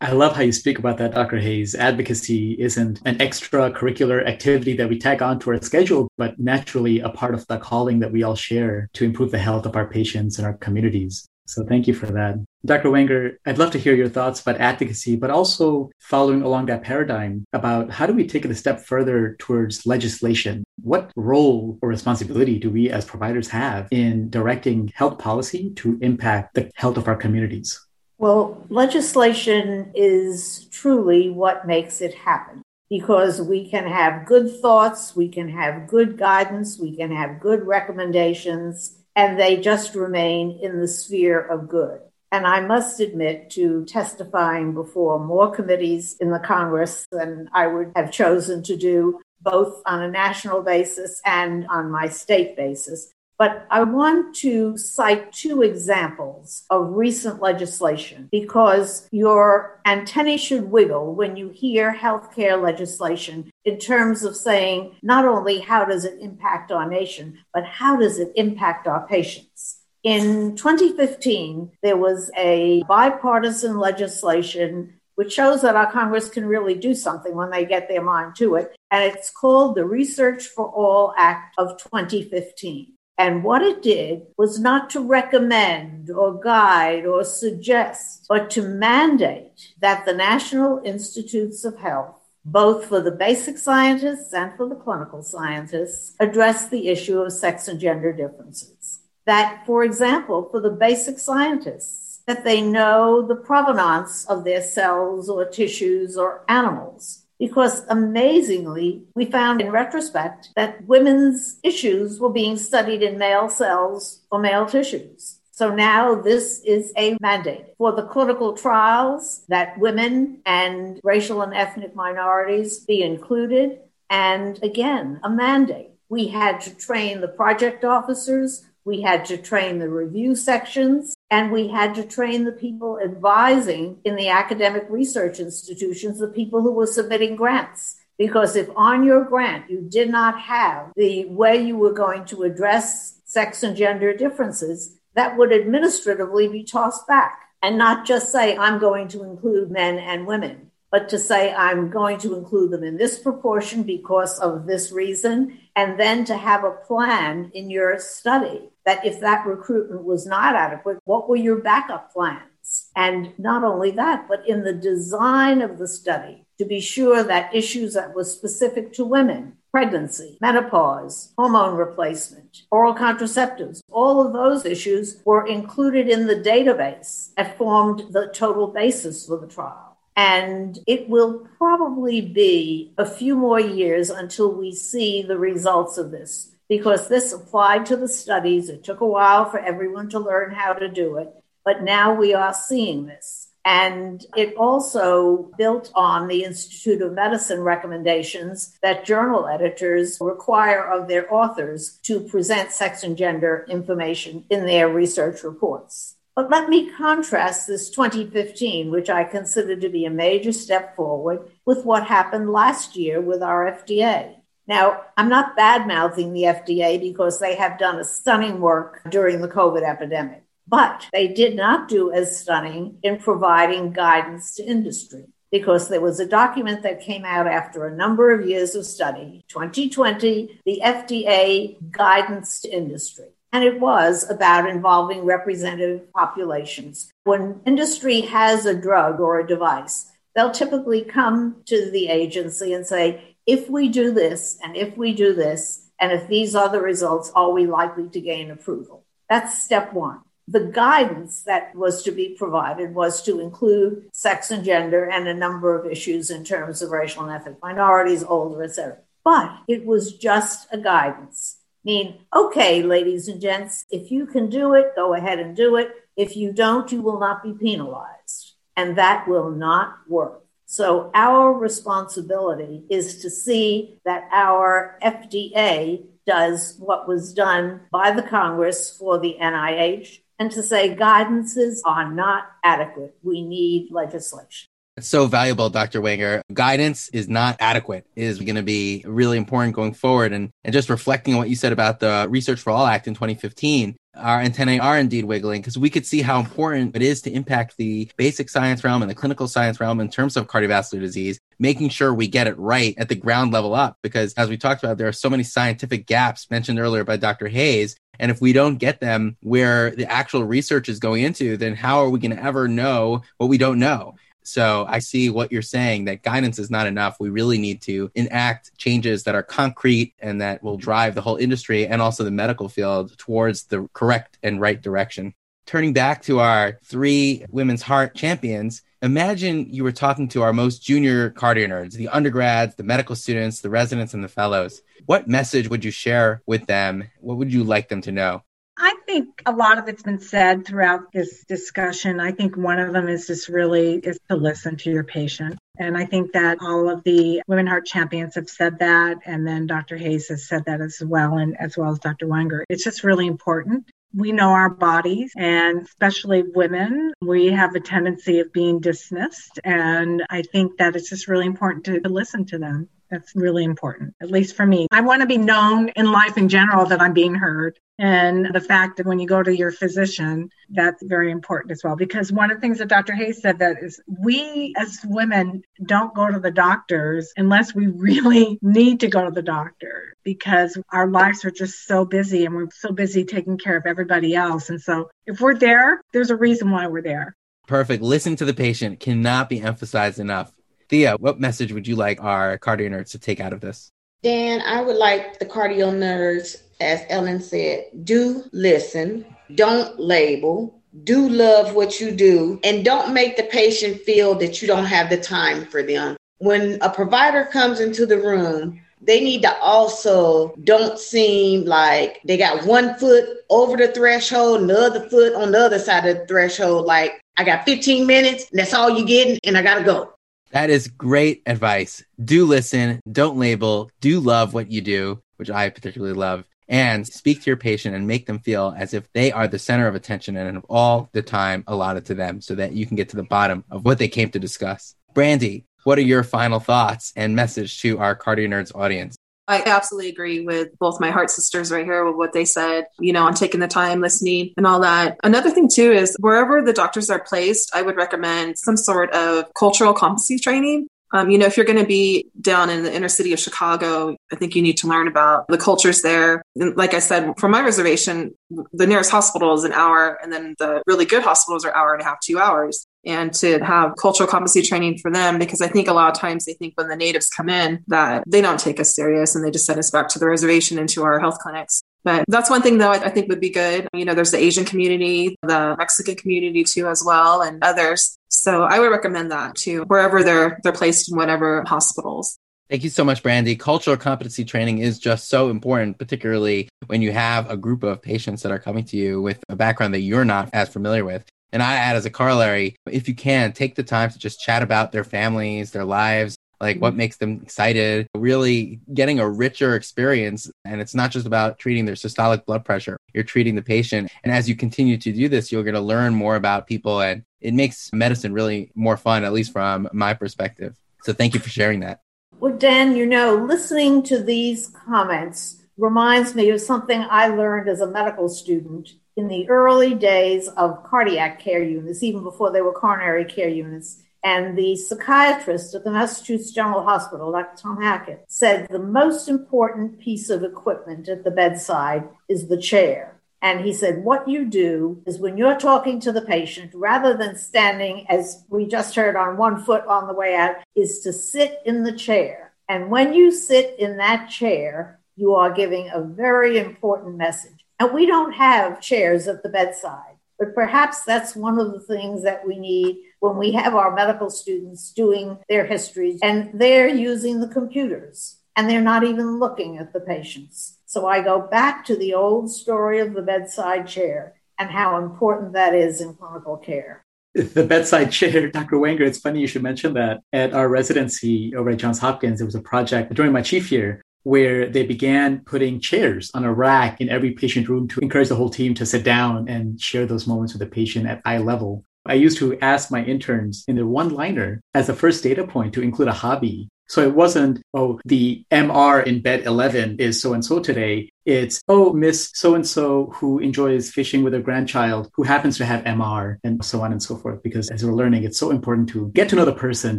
I love how you speak about that, Dr. Hayes. Advocacy isn't an extracurricular activity that we tag onto our schedule, but naturally a part of the calling that we all share to improve the health of our patients and our communities. So thank you for that. Dr. Wenger, I'd love to hear your thoughts about advocacy, but also following along that paradigm about how do we take it a step further towards legislation? What role or responsibility do we as providers have in directing health policy to impact the health of our communities? Well, legislation is truly what makes it happen because we can have good thoughts, we can have good guidance, we can have good recommendations, and they just remain in the sphere of good. And I must admit to testifying before more committees in the Congress than I would have chosen to do, both on a national basis and on my state basis. But I want to cite two examples of recent legislation because your antennae should wiggle when you hear healthcare legislation in terms of saying not only how does it impact our nation, but how does it impact our patients. In 2015, there was a bipartisan legislation which shows that our Congress can really do something when they get their mind to it. And it's called the Research for All Act of 2015. And what it did was not to recommend or guide or suggest, but to mandate that the National Institutes of Health, both for the basic scientists and for the clinical scientists, address the issue of sex and gender differences. That, for example, for the basic scientists, that they know the provenance of their cells or tissues or animals because amazingly, we found in retrospect that women's issues were being studied in male cells or male tissues. So now this is a mandate for the clinical trials that women and racial and ethnic minorities be included. And again, a mandate. We had to train the project officers we had to train the review sections, and we had to train the people advising in the academic research institutions, the people who were submitting grants. Because if on your grant you did not have the way you were going to address sex and gender differences, that would administratively be tossed back and not just say, I'm going to include men and women, but to say, I'm going to include them in this proportion because of this reason, and then to have a plan in your study that if that recruitment was not adequate, what were your backup plans? And not only that, but in the design of the study, to be sure that issues that were specific to women, pregnancy, menopause, hormone replacement, oral contraceptives, all of those issues were included in the database that formed the total basis for the trial. And it will probably be a few more years until we see the results of this because this applied to the studies. It took a while for everyone to learn how to do it, but now we are seeing this. And it also built on the Institute of Medicine recommendations that journal editors require of their authors to present sex and gender information in their research reports. But let me contrast this 2015, which I consider to be a major step forward, with what happened last year with our FDA. Now, I'm not bad mouthing the FDA because they have done a stunning work during the COVID epidemic, but they did not do as stunning in providing guidance to industry because there was a document that came out after a number of years of study, 2020, the FDA guidance to industry. And it was about involving representative populations. When industry has a drug or a device, they'll typically come to the agency and say, if we do this and if we do this, and if these are the results, are we likely to gain approval? That's step one. The guidance that was to be provided was to include sex and gender and a number of issues in terms of racial and ethnic minorities, older, etc. But it was just a guidance. I mean, okay, ladies and gents, if you can do it, go ahead and do it. If you don't, you will not be penalized. And that will not work. So our responsibility is to see that our FDA does what was done by the Congress for the NIH and to say guidances are not adequate. We need legislation. So valuable, Dr. Wenger. Guidance is not adequate, is going to be really important going forward. And, and just reflecting on what you said about the Research for All Act in 2015, our antennae are indeed wiggling because we could see how important it is to impact the basic science realm and the clinical science realm in terms of cardiovascular disease, making sure we get it right at the ground level up. Because as we talked about, there are so many scientific gaps mentioned earlier by Dr. Hayes. And if we don't get them where the actual research is going into, then how are we going to ever know what we don't know? So I see what you're saying that guidance is not enough. We really need to enact changes that are concrete and that will drive the whole industry and also the medical field towards the correct and right direction. Turning back to our three women's heart champions, imagine you were talking to our most junior cardio nerds, the undergrads, the medical students, the residents, and the fellows. What message would you share with them? What would you like them to know? I think a lot of it's been said throughout this discussion. I think one of them is just really is to listen to your patient. And I think that all of the Women Heart Champions have said that. And then Dr. Hayes has said that as well, and as well as Dr. Wenger. It's just really important. We know our bodies, and especially women, we have a tendency of being dismissed. And I think that it's just really important to, to listen to them. That's really important, at least for me. I want to be known in life in general that I'm being heard. And the fact that when you go to your physician, that's very important as well. Because one of the things that Dr. Hayes said that is we as women don't go to the doctors unless we really need to go to the doctor because our lives are just so busy and we're so busy taking care of everybody else. And so if we're there, there's a reason why we're there. Perfect. Listen to the patient cannot be emphasized enough. Thea, what message would you like our cardio nerds to take out of this? Dan, I would like the cardio nerds, as Ellen said, do listen, don't label, do love what you do, and don't make the patient feel that you don't have the time for them. When a provider comes into the room, they need to also don't seem like they got one foot over the threshold and the other foot on the other side of the threshold. Like, I got 15 minutes, and that's all you're getting, and I gotta go. That is great advice. Do listen, don't label, do love what you do, which I particularly love, and speak to your patient and make them feel as if they are the center of attention and of all the time allotted to them so that you can get to the bottom of what they came to discuss. Brandy, what are your final thoughts and message to our Cardio Nerds audience? I absolutely agree with both my heart sisters right here with what they said, you know, on taking the time, listening, and all that. Another thing, too, is wherever the doctors are placed, I would recommend some sort of cultural competency training. Um, you know, if you're going to be down in the inner city of Chicago, I think you need to learn about the cultures there. And like I said, from my reservation, the nearest hospital is an hour, and then the really good hospitals are hour and a half, two hours and to have cultural competency training for them because I think a lot of times they think when the natives come in that they don't take us serious and they just send us back to the reservation into our health clinics. But that's one thing that I think would be good. You know, there's the Asian community, the Mexican community too, as well, and others. So I would recommend that too, wherever they're they're placed in whatever hospitals. Thank you so much, Brandy. Cultural competency training is just so important, particularly when you have a group of patients that are coming to you with a background that you're not as familiar with. And I add as a corollary, if you can, take the time to just chat about their families, their lives, like what mm-hmm. makes them excited, really getting a richer experience. And it's not just about treating their systolic blood pressure, you're treating the patient. And as you continue to do this, you're going to learn more about people and it makes medicine really more fun, at least from my perspective. So thank you for sharing that. Well, Dan, you know, listening to these comments reminds me of something I learned as a medical student in the early days of cardiac care units, even before they were coronary care units. And the psychiatrist at the Massachusetts General Hospital, Dr. Tom Hackett, said the most important piece of equipment at the bedside is the chair. And he said, What you do is when you're talking to the patient, rather than standing, as we just heard, on one foot on the way out, is to sit in the chair. And when you sit in that chair, you are giving a very important message. And we don't have chairs at the bedside, but perhaps that's one of the things that we need when we have our medical students doing their histories and they're using the computers and they're not even looking at the patients. So I go back to the old story of the bedside chair and how important that is in clinical care the bedside chair, Dr. Wenger, it's funny you should mention that. At our residency over at Johns Hopkins, there was a project during my chief year where they began putting chairs on a rack in every patient room to encourage the whole team to sit down and share those moments with the patient at eye level. I used to ask my interns in their one liner as the first data point to include a hobby. So it wasn't, oh, the MR in bed 11 is so and so today. It's, oh, Miss so and so who enjoys fishing with her grandchild who happens to have MR and so on and so forth. Because as we're learning, it's so important to get to know the person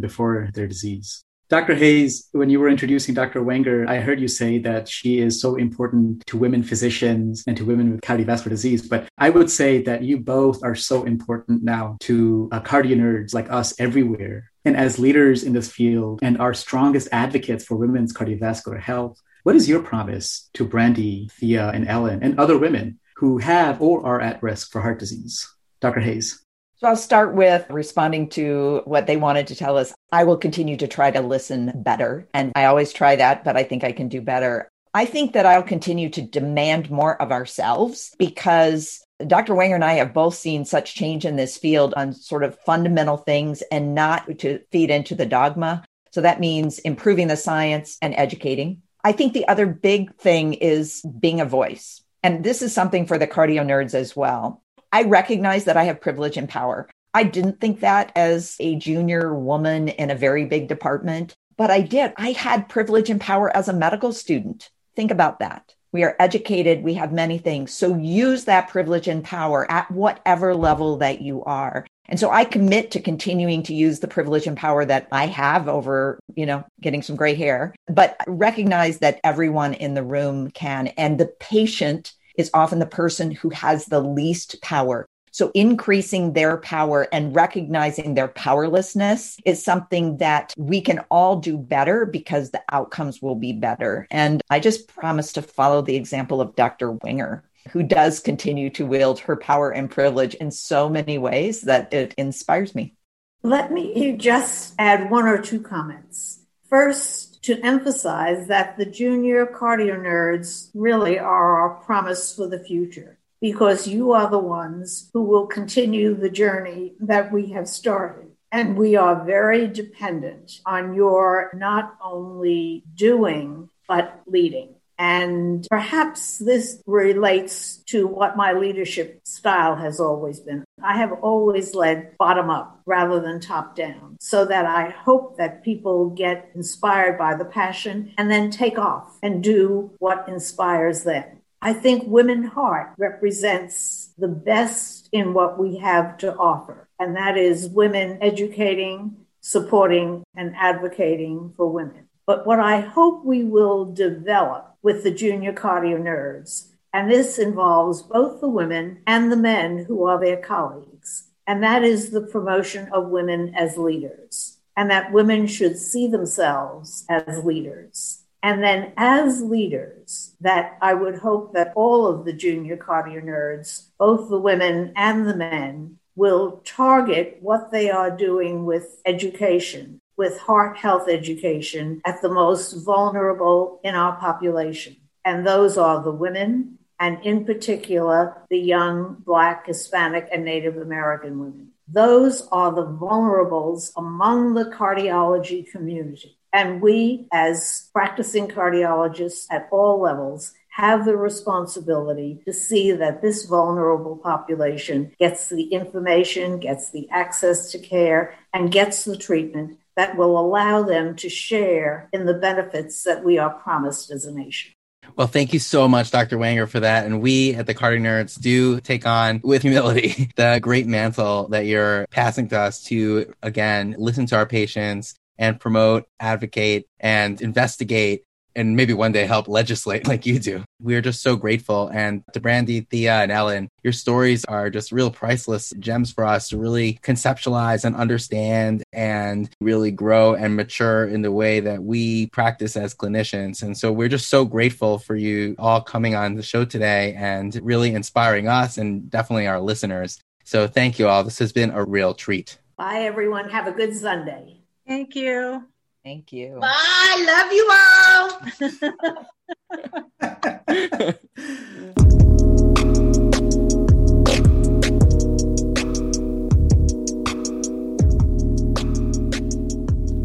before their disease. Dr. Hayes, when you were introducing Dr. Wenger, I heard you say that she is so important to women physicians and to women with cardiovascular disease. But I would say that you both are so important now to uh, cardio nerds like us everywhere. And as leaders in this field and our strongest advocates for women's cardiovascular health, what is your promise to Brandy, Thea, and Ellen, and other women who have or are at risk for heart disease? Dr. Hayes. So I'll start with responding to what they wanted to tell us. I will continue to try to listen better. And I always try that, but I think I can do better. I think that I'll continue to demand more of ourselves because Dr. Wenger and I have both seen such change in this field on sort of fundamental things and not to feed into the dogma. So that means improving the science and educating. I think the other big thing is being a voice. And this is something for the cardio nerds as well. I recognize that I have privilege and power. I didn't think that as a junior woman in a very big department, but I did. I had privilege and power as a medical student. Think about that. We are educated, we have many things. So use that privilege and power at whatever level that you are. And so I commit to continuing to use the privilege and power that I have over, you know, getting some gray hair, but recognize that everyone in the room can. And the patient is often the person who has the least power. So increasing their power and recognizing their powerlessness is something that we can all do better because the outcomes will be better. And I just promise to follow the example of Dr. Wenger. who does continue to wield her power and privilege in so many ways that it inspires me. Let me just add one or two comments. First, to emphasize that the junior cardio nerds really are our promise for the future because you are the ones who will continue the journey that we have started. And we are very dependent on your not only doing, but leading. And perhaps this relates to what my leadership style has always been. I have always led bottom up rather than top down, so that I hope that people get inspired by the passion and then take off and do what inspires them. I think Women Heart represents the best in what we have to offer, and that is women educating, supporting, and advocating for women. But what I hope we will develop with the junior cardio nerds. And this involves both the women and the men who are their colleagues. And that is the promotion of women as leaders, and that women should see themselves as leaders. And then, as leaders, that I would hope that all of the junior cardio nerds, both the women and the men, will target what they are doing with education with heart health education at the most vulnerable in our population. And those are the women, and in particular, the young Black, Hispanic, and Native American women. Those are the vulnerables among the cardiology community. And we, as practicing cardiologists at all levels, have the responsibility to see that this vulnerable population gets the information, gets the access to care, and gets the treatment that will allow them to share in the benefits that we are promised as a nation. Well, thank you so much, Dr. Wenger, for that. And we at the Cardio Nerds do take on with humility the great mantle that you're passing to us to, again, listen to our patients and promote, advocate, and investigate and maybe one day help legislate like you do. We are just so grateful. And to Brandy, Thea, and Ellen, your stories are just real priceless gems for us to really conceptualize and understand and really grow and mature in the way that we practice as clinicians. And so we're just so grateful for you all coming on the show today and really inspiring us and definitely our listeners. So thank you all. This has been a real treat. Bye, everyone. Have a good Sunday. Thank you. Thank you. Bye. Love you all.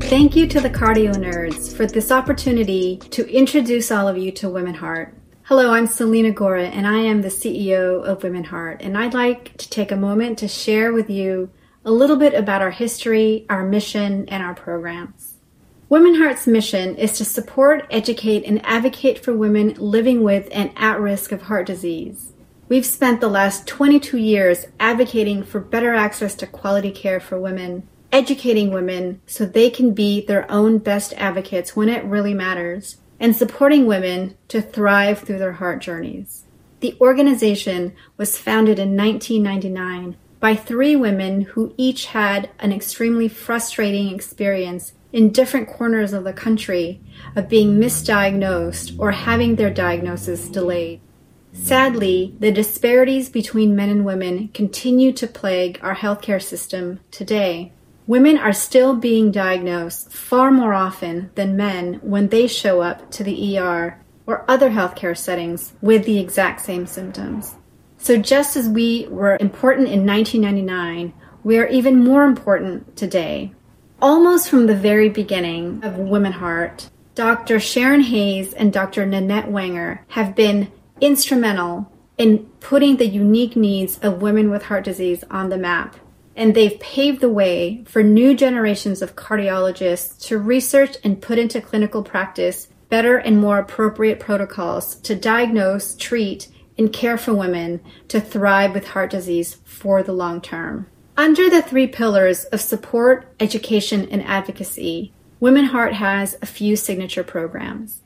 Thank you to the cardio nerds for this opportunity to introduce all of you to Women Heart. Hello, I'm Celina Gorre, and I am the CEO of Women Heart. And I'd like to take a moment to share with you a little bit about our history, our mission, and our programs. Women Heart's mission is to support, educate, and advocate for women living with and at risk of heart disease. We've spent the last 22 years advocating for better access to quality care for women, educating women so they can be their own best advocates when it really matters, and supporting women to thrive through their heart journeys. The organization was founded in 1999 by three women who each had an extremely frustrating experience in different corners of the country of being misdiagnosed or having their diagnosis delayed. Sadly, the disparities between men and women continue to plague our healthcare system today. Women are still being diagnosed far more often than men when they show up to the ER or other healthcare settings with the exact same symptoms. So, just as we were important in 1999, we are even more important today. Almost from the very beginning of Women Heart, Dr. Sharonne Hayes and Dr. Nanette Wenger have been instrumental in putting the unique needs of women with heart disease on the map. And they've paved the way for new generations of cardiologists to research and put into clinical practice better and more appropriate protocols to diagnose, treat, and care for women to thrive with heart disease for the long term. Under the three pillars of support, education, and advocacy, Women Heart has a few signature programs.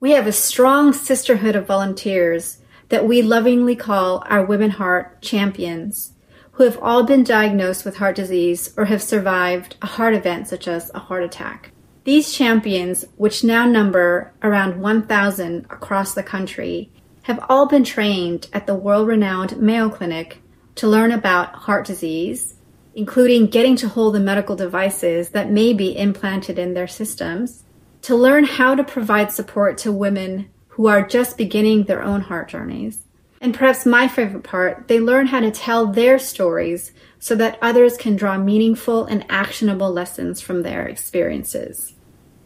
We have a strong sisterhood of volunteers that we lovingly call our Women Heart champions, who have all been diagnosed with heart disease or have survived a heart event such as a heart attack. These champions, which now number around 1,000 across the country, have all been trained at the world renowned Mayo Clinic to learn about heart disease, including getting to hold the medical devices that may be implanted in their systems, to learn how to provide support to women who are just beginning their own heart journeys. And perhaps my favorite part, they learn how to tell their stories so that others can draw meaningful and actionable lessons from their experiences.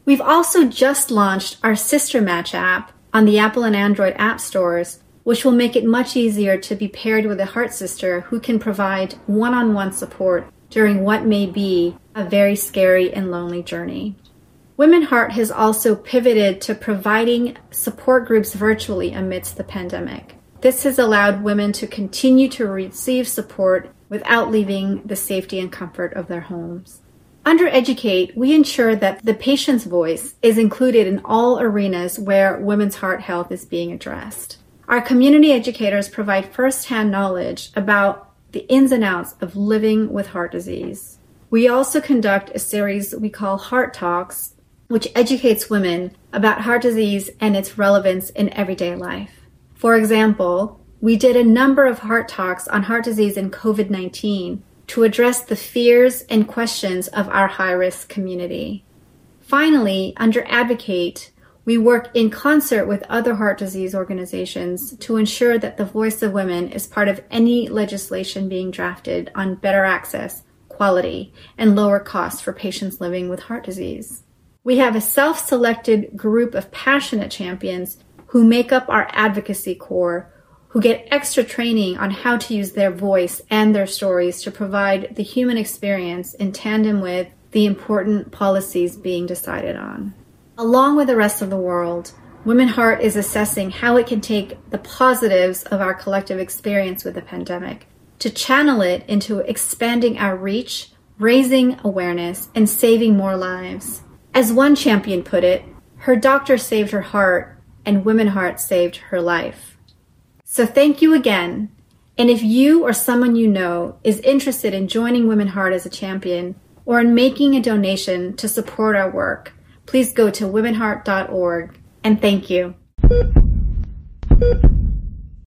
We've also just launched our Sister Match app on the Apple and Android app stores, which will make it much easier to be paired with a heart sister who can provide one on one support during what may be a very scary and lonely journey. Women Heart has also pivoted to providing support groups virtually amidst the pandemic. This has allowed women to continue to receive support without leaving the safety and comfort of their homes. Under Educate, we ensure that the patient's voice is included in all arenas where women's heart health is being addressed. Our community educators provide firsthand knowledge about the ins and outs of living with heart disease. We also conduct a series we call Heart Talks, which educates women about heart disease and its relevance in everyday life. For example, we did a number of heart talks on heart disease and COVID 19 to address the fears and questions of our high risk community. Finally, under Advocate, we work in concert with other heart disease organizations to ensure that the voice of women is part of any legislation being drafted on better access, quality, and lower costs for patients living with heart disease. We have a self selected group of passionate champions who make up our advocacy corps who get extra training on how to use their voice and their stories to provide the human experience in tandem with the important policies being decided on. Along with the rest of the world, Women Heart is assessing how it can take the positives of our collective experience with the pandemic to channel it into expanding our reach, raising awareness, and saving more lives. As one champion put it, her doctor saved her heart, and Women Heart saved her life. So thank you again. And if you or someone you know is interested in joining Women Heart as a champion or in making a donation to support our work, please go to womenheart.org and thank you.